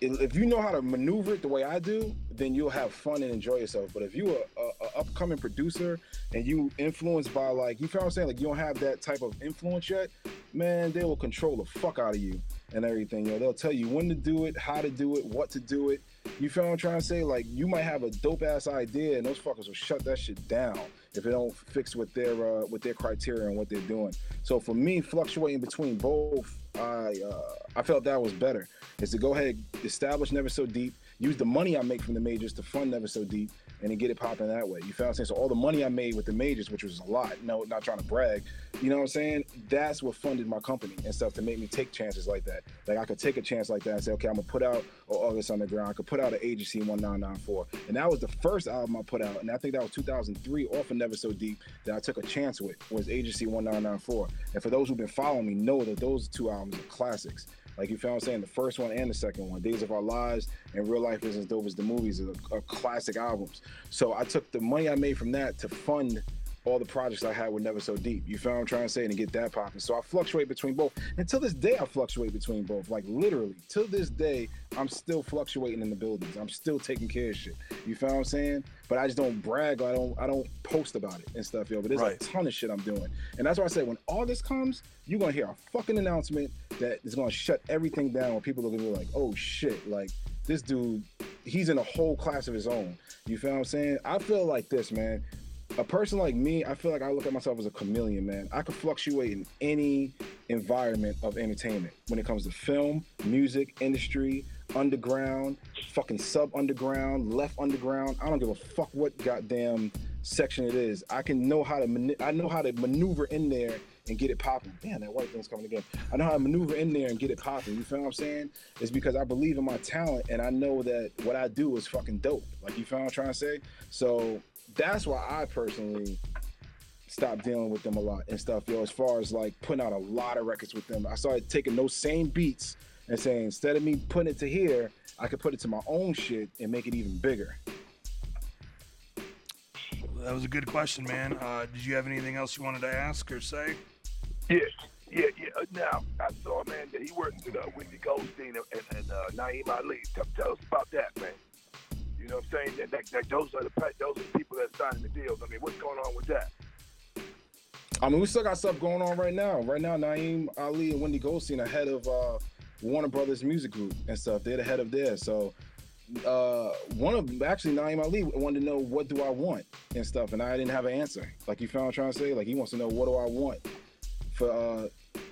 if you know how to maneuver it the way I do, then you'll have fun and enjoy yourself. But if you are a, a, upcoming producer and you influenced by like you feel what I'm saying, like you don't have that type of influence yet, man, they will control the fuck out of you and everything. Know, they'll tell you when to do it, how to do it, what to do it. You feel what I'm trying to say? Like you might have a dope ass idea and those fuckers will shut that shit down if it don't fix with their uh, with their criteria and what they're doing. So for me, fluctuating between both, I uh, I felt that was better. Is to go ahead establish Never So Deep, use the money I make from the majors to fund Never So Deep, and then get it popping that way. You feel what I'm saying? So all the money I made with the majors, which was a lot, no, not trying to brag, you know what I'm saying? That's what funded my company and stuff to make me take chances like that. Like I could take a chance like that and say, okay, I'm gonna put out August Underground. I could put out an Agency 1994, and that was the first album I put out, and I think that was 2003 off of Never So Deep that I took a chance with was Agency 1994. And for those who've been following me, know that those two albums are classics. Like you feel I'm saying? The first one and the second one, Days of Our Lives and Real Life is as dope as the movies, are, are classic albums. So I took the money I made from that to fund all the projects I had were never so deep. You feel what I'm trying to say? And get that popping. So I fluctuate between both. And to this day, I fluctuate between both. Like literally, to this day, I'm still fluctuating in the buildings. I'm still taking care of shit. You feel what I'm saying? But I just don't brag. I don't. I don't post about it and stuff, yo. But there's right. a ton of shit I'm doing, and that's why I say when all this comes, you're gonna hear a fucking announcement that is gonna shut everything down. Where people are gonna be like, "Oh shit!" Like this dude, he's in a whole class of his own. You feel what I'm saying? I feel like this, man a person like me, I feel like I look at myself as a chameleon, man. I could fluctuate in any environment of entertainment when it comes to film, music, industry, underground, fucking sub underground, left underground. I don't give a fuck what goddamn section it is. I can know how to mani- I know how to maneuver in there and get it popping. Damn, that white thing's coming again. I know how to maneuver in there and get it popping. You feel what I'm saying? It's because I believe in my talent and I know that what I do is fucking dope. Like you feel what I'm trying to say? So that's why I personally stopped dealing with them a lot and stuff, yo. As far as like putting out a lot of records with them, I started taking those same beats and saying instead of me putting it to here, I could put it to my own shit and make it even bigger. That was a good question, man. Uh, did you have anything else you wanted to ask or say? Yeah, yeah, yeah. Now I saw, man, that he worked with uh, Wendy Goldstein and, and uh, Naeem Ali. Tell, tell us about that, man. You know what I'm saying? That, that, that those are the those are the people that signing the deals. I mean, what's going on with that? I mean, we still got stuff going on right now. Right now, Naeem Ali and Wendy Goldstein are head of uh, Warner Brothers Music Group and stuff. They're the head of there. So uh, one of them, actually Naeem Ali wanted to know what do I want and stuff, and I didn't have an answer. Like you found trying to say, like he wants to know what do I want for uh,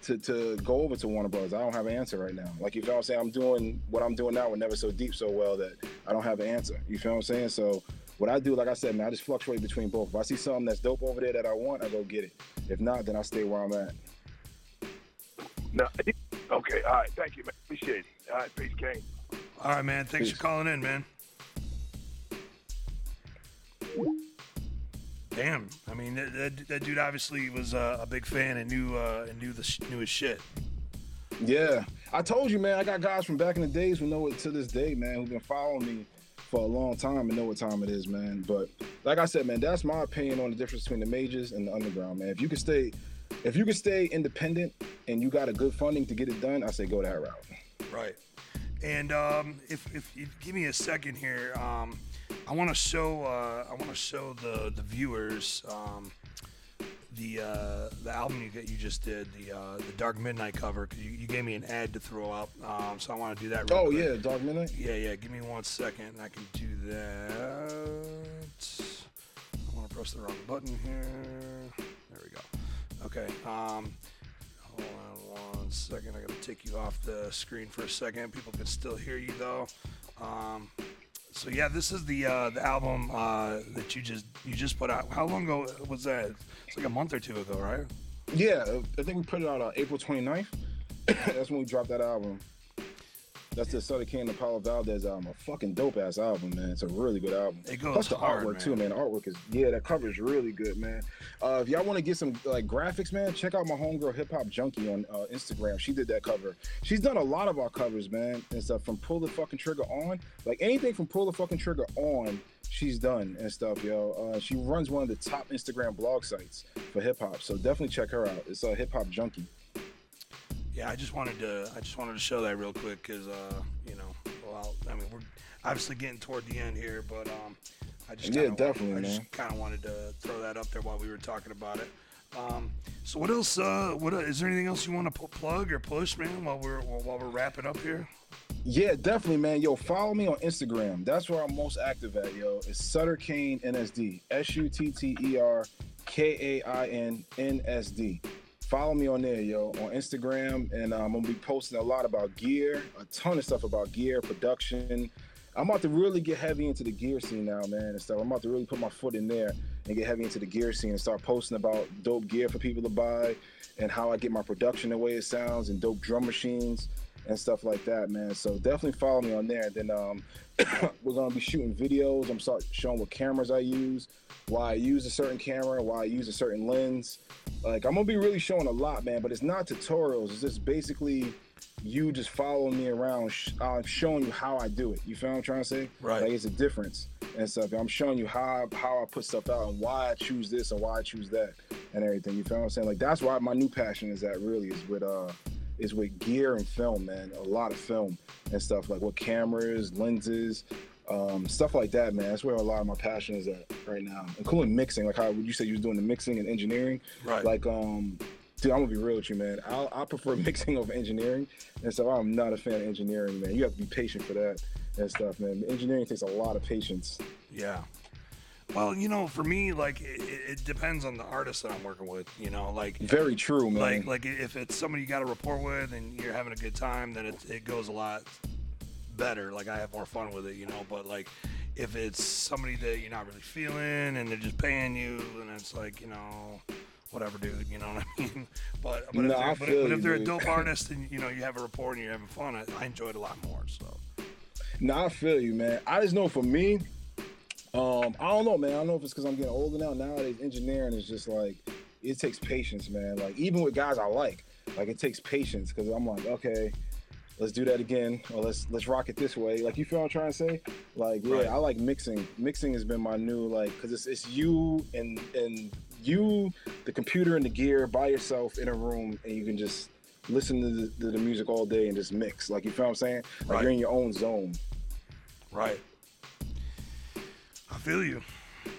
to, to go over to Warner Brothers. I don't have an answer right now. Like you feel what I'm saying? I'm doing what I'm doing now with Never So Deep so well that I don't have an answer. You feel what I'm saying? So what I do, like I said, man, I just fluctuate between both. If I see something that's dope over there that I want, I go get it. If not, then I stay where I'm at. No, okay, all right, thank you, man. Appreciate it. All right, peace, Kain. All right, man. Thanks peace. for calling in, man. Damn, I mean that, that, that dude obviously was uh, a big fan and knew uh, and knew the sh- knew his shit. Yeah, I told you, man. I got guys from back in the days who know it to this day, man, who've been following me for a long time and know what time it is, man. But like I said, man, that's my opinion on the difference between the majors and the underground, man. If you can stay, if you can stay independent and you got a good funding to get it done, I say go that route. Right. And um, if if you give me a second here, um, I want to show uh, I want to show the the viewers um, the uh, the album you you just did, the uh, the Dark Midnight cover. Cause you, you gave me an ad to throw up, um, so I want to do that. Real Oh quick. yeah, Dark Midnight. Yeah, yeah. Give me one second, and I can do that. I want to press the wrong button here. There we go. Okay. Um, hold on one second. I got to take you off the screen for a second. People can still hear you though. Um, so yeah, this is the uh, the album uh, that you just you just put out. How long ago was that? It's like a month or two ago, right? Yeah, I think we put it out on April 29th. (coughs) That's when we dropped that album. That's the Sutter Kain and Paulo Valdez album. A fucking dope ass album, man. It's a really good album. It goes Plus the hard, artwork man. too, man. The artwork is yeah, that cover is really good, man. Uh, if y'all want to get some like graphics, man, check out my homegirl Hip Hop Junkie on uh, Instagram. She did that cover. She's done a lot of our covers, man, and stuff from Pull the Fucking Trigger on. Like anything from Pull the Fucking Trigger on, she's done and stuff, yo. Uh, she runs one of the top Instagram blog sites for hip hop, so definitely check her out. It's a uh, Hip Hop Junkie. Yeah, I just wanted to I just wanted to show that real quick because uh, you know, well, I mean, we're obviously getting toward the end here, but um, I just Yeah, kinda, definitely, I just kind of wanted to throw that up there while we were talking about it. Um, so what else? Uh, what uh, is there anything else you want to plug or push, man? While we're while we're wrapping up here. Yeah, definitely, man. Yo, follow me on Instagram. That's where I'm most active at, yo. It's Sutter Kain NSD. S U T T E R K A I N N S D. Follow me on there, yo, on Instagram. And um, I'm going to be posting a lot about gear, a ton of stuff about gear, production. I'm about to really get heavy into the gear scene now, man, and stuff. I'm about to really put my foot in there and get heavy into the gear scene and start posting about dope gear for people to buy and how I get my production the way it sounds and dope drum machines and stuff like that, man. So definitely follow me on there. Then um, (coughs) we're gonna be shooting videos. I'm start showing what cameras I use, why I use a certain camera, why I use a certain lens. Like I'm gonna be really showing a lot, man. But it's not tutorials. It's just basically you just following me around. Sh- I'm showing you how I do it. You feel what I'm trying to say? Right. Like it's a difference and stuff. I'm showing you how how I put stuff out and why I choose this and why I choose that and everything. You feel what I'm saying? Like that's why my new passion is at really is with uh is with gear and film, man. A lot of film and stuff like what cameras, lenses, um, stuff like that, man. That's where a lot of my passion is at right now, including mixing. Like how would you said you was doing the mixing and engineering. Right. Like, um, dude, I'm gonna be real with you, man. I I prefer (laughs) mixing over engineering, and so I'm not a fan of engineering, man. You have to be patient for that and stuff, man. Engineering takes a lot of patience. Yeah. Well, you know, for me, like it, it depends on the artist that I'm working with. You know, like Very true, man. like like if it's somebody you got a rapport with and you're having a good time, then it it goes a lot better. Like I have more fun with it, you know. But like if it's somebody that you're not really feeling and they're just paying you, and it's like you know. Whatever, dude. You know what I (laughs) mean. But but, No, if, they're, but, feel but if they're a dope (laughs) artist and you know you have a rapport and you're having fun, I, I enjoy it a lot more. So No, I feel you, man. I just know for me, um, I don't know, man. I don't know if it's because I'm getting older now. Nowadays, engineering is just like it takes patience, man. Like even with guys I like, like it takes patience because I'm like, okay, let's do that again, or let's let's rock it this way. Like you feel what I'm trying to say? Like yeah, Right. I like mixing. Mixing has been my new like because it's it's you and and you, the computer and the gear by yourself in a room, and you can just listen to the, to the music all day and just mix. Like you feel what I'm saying? Like Right. you're in your own zone. Right. Feel you.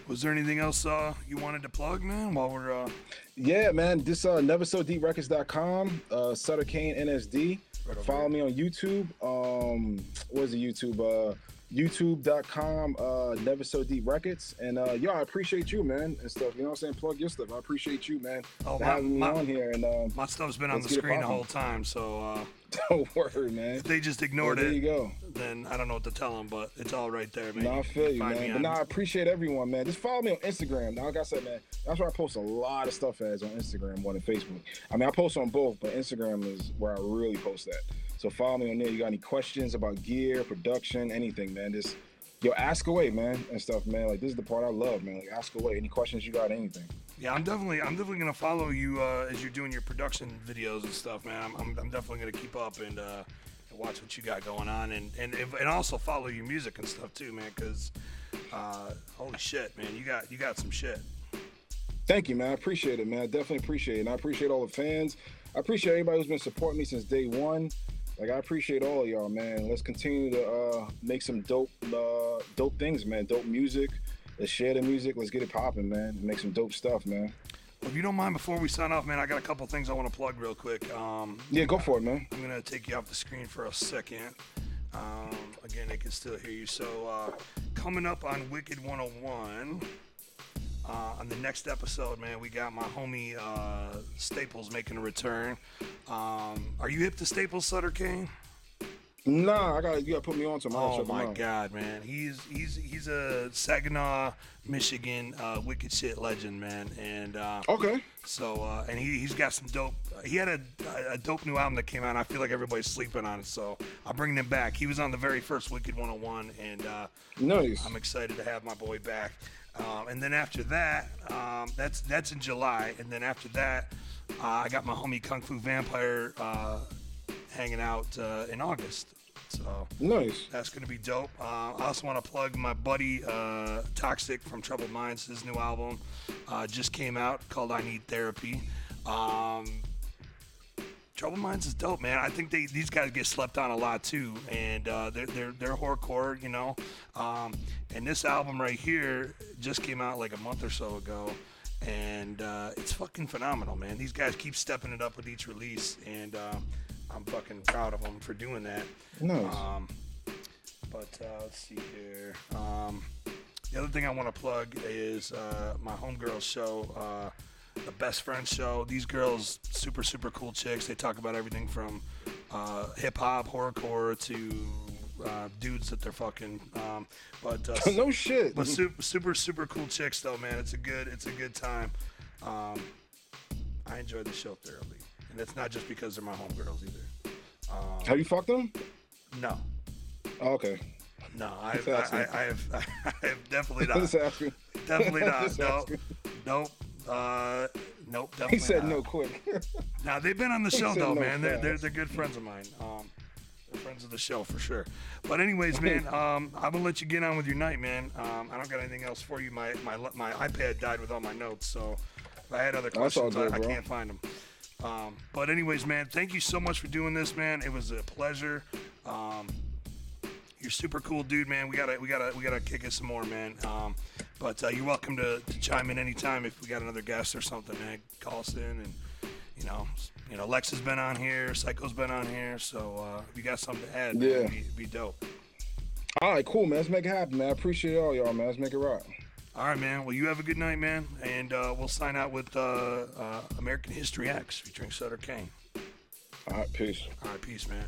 Was there anything else uh, you wanted to plug, man? While we're uh, Yeah, man. This uh neversodeeprecords.com, uh Sutter Kain NSD. Right Follow me on YouTube. Um what is the YouTube? Uh youtube.com uh never so deep records and uh yo i appreciate you man and stuff you know what i'm saying plug your stuff i appreciate you man Oh, my- having me my- on here and um my stuff's been on the screen the whole time, so uh, (laughs) don't worry man they just Well, it. there you go then I don't know what to tell them. But it's all right there, man. No, I feel you, Find man. But on- no, I appreciate everyone, man. Just follow me on Instagram. Now, like I said, man, that's where I post a lot of stuff as on Instagram more than Facebook. I mean, I post on both, but Instagram is where I really post that. So follow me on there. You got any questions about gear, production, anything, man? Just yo, ask away, man, and stuff, man. Like this is the part I love, man. Like ask away. Any questions you got? Anything? Yeah, I'm definitely, I'm definitely gonna follow you uh, as you're doing your production videos and stuff, man. I'm, I'm, I'm definitely gonna keep up and, uh, watch what you got going on, and and and also follow your music and stuff too, man. Cause uh, holy shit, man, you got you got some shit. Thank you, man. I appreciate it, man. I definitely appreciate it. And I appreciate all the fans. I appreciate everybody who's been supporting me since day one. Like I appreciate all of y'all, man. Let's continue to uh, make some dope, uh, dope things, man. Dope music. Let's share the music. Let's get it popping, man. Make some dope stuff, man. If you don't mind, before we sign off, man, I got a couple things I want to plug real quick. Um, Yeah, go for it, man. I'm gonna take you off the screen for a second. Um, again, they can still hear you. So, uh, coming up on Wicked 101, uh, on the next episode, man, we got my homie uh, Staples making a return. Um, are you hip to Staples, Sutter Kain? Nah, I got you. Got to put me on to him. Oh my out. God, man! He's he's he's a Saginaw, Michigan, uh, wicked shit legend, man. And uh, Okay. so uh, and he he's got some dope. He had a, a dope new album that came out. and I feel like everybody's sleeping on it, so I'll bring him back. He was on the very first Wicked 101, and uh, Nice. I'm excited to have my boy back. Um, and then after that, um, that's that's in July. And then after that, uh, I got my homie Kung Fu Vampire uh, hanging out uh, in August. So Nice. that's gonna be dope. Uh, I also want to plug my buddy uh, Toxic from Troubled Minds. His new album uh, just came out called "I Need Therapy." Um, Troubled Minds is dope, man. I think they these guys get slept on a lot too, and uh, they're they're they're horrorcore, you know. Um, and this album right here just came out like a month or so ago, and uh, it's fucking phenomenal, man. These guys keep stepping it up with each release, and uh, I'm fucking proud of them for doing that. Nice. Um, but uh, let's see here. Um, the other thing I want to plug is uh, my homegirl show, uh, the Best Friends Show. These girls, super super cool chicks. They talk about everything from uh, hip hop, horrorcore to uh, dudes that they're fucking. Um, but uh, (laughs) no shit. but super, super, super cool chicks though, man. It's a good, it's a good time. Um, I enjoy the show thoroughly, and it's not just because they're my homegirls either. Um, Have you fucked them? no, Oh, okay. no, (laughs) I, Just I. I, I have, (laughs) I have definitely (laughs) not, definitely not. No, asking. nope, uh, nope, definitely He said not. no quick. Now they've been on the show though, no man. They're, they're they're good friends of mine. Um, they're friends of the show for sure. But anyways, man, um, I'm gonna let you get on with your night, man. Um, I don't got anything else for you. My my my iPad died with all my notes, so if I had other questions, good, I, I can't find them. Um, but anyways, man, thank you so much for doing this, man. It was a pleasure. Um, you're super cool, dude, man. We gotta, we gotta, we gotta kick it some more, man. Um, but uh, you're welcome to, to chime in anytime if we got another guest or something, man. Call us in, and you know, you know, Lex has been on here, Psycho's been on here, so uh, if you got something to add, man, Yeah. it'd be, it'd be dope. All right, cool, man. Let's make it happen, man. I appreciate all y'all, man. Let's make it right. All right, man. Well, you have a good night, man, and uh, we'll sign out with uh, uh, American History X featuring Sutter Kain. All right, peace. All right, peace, man.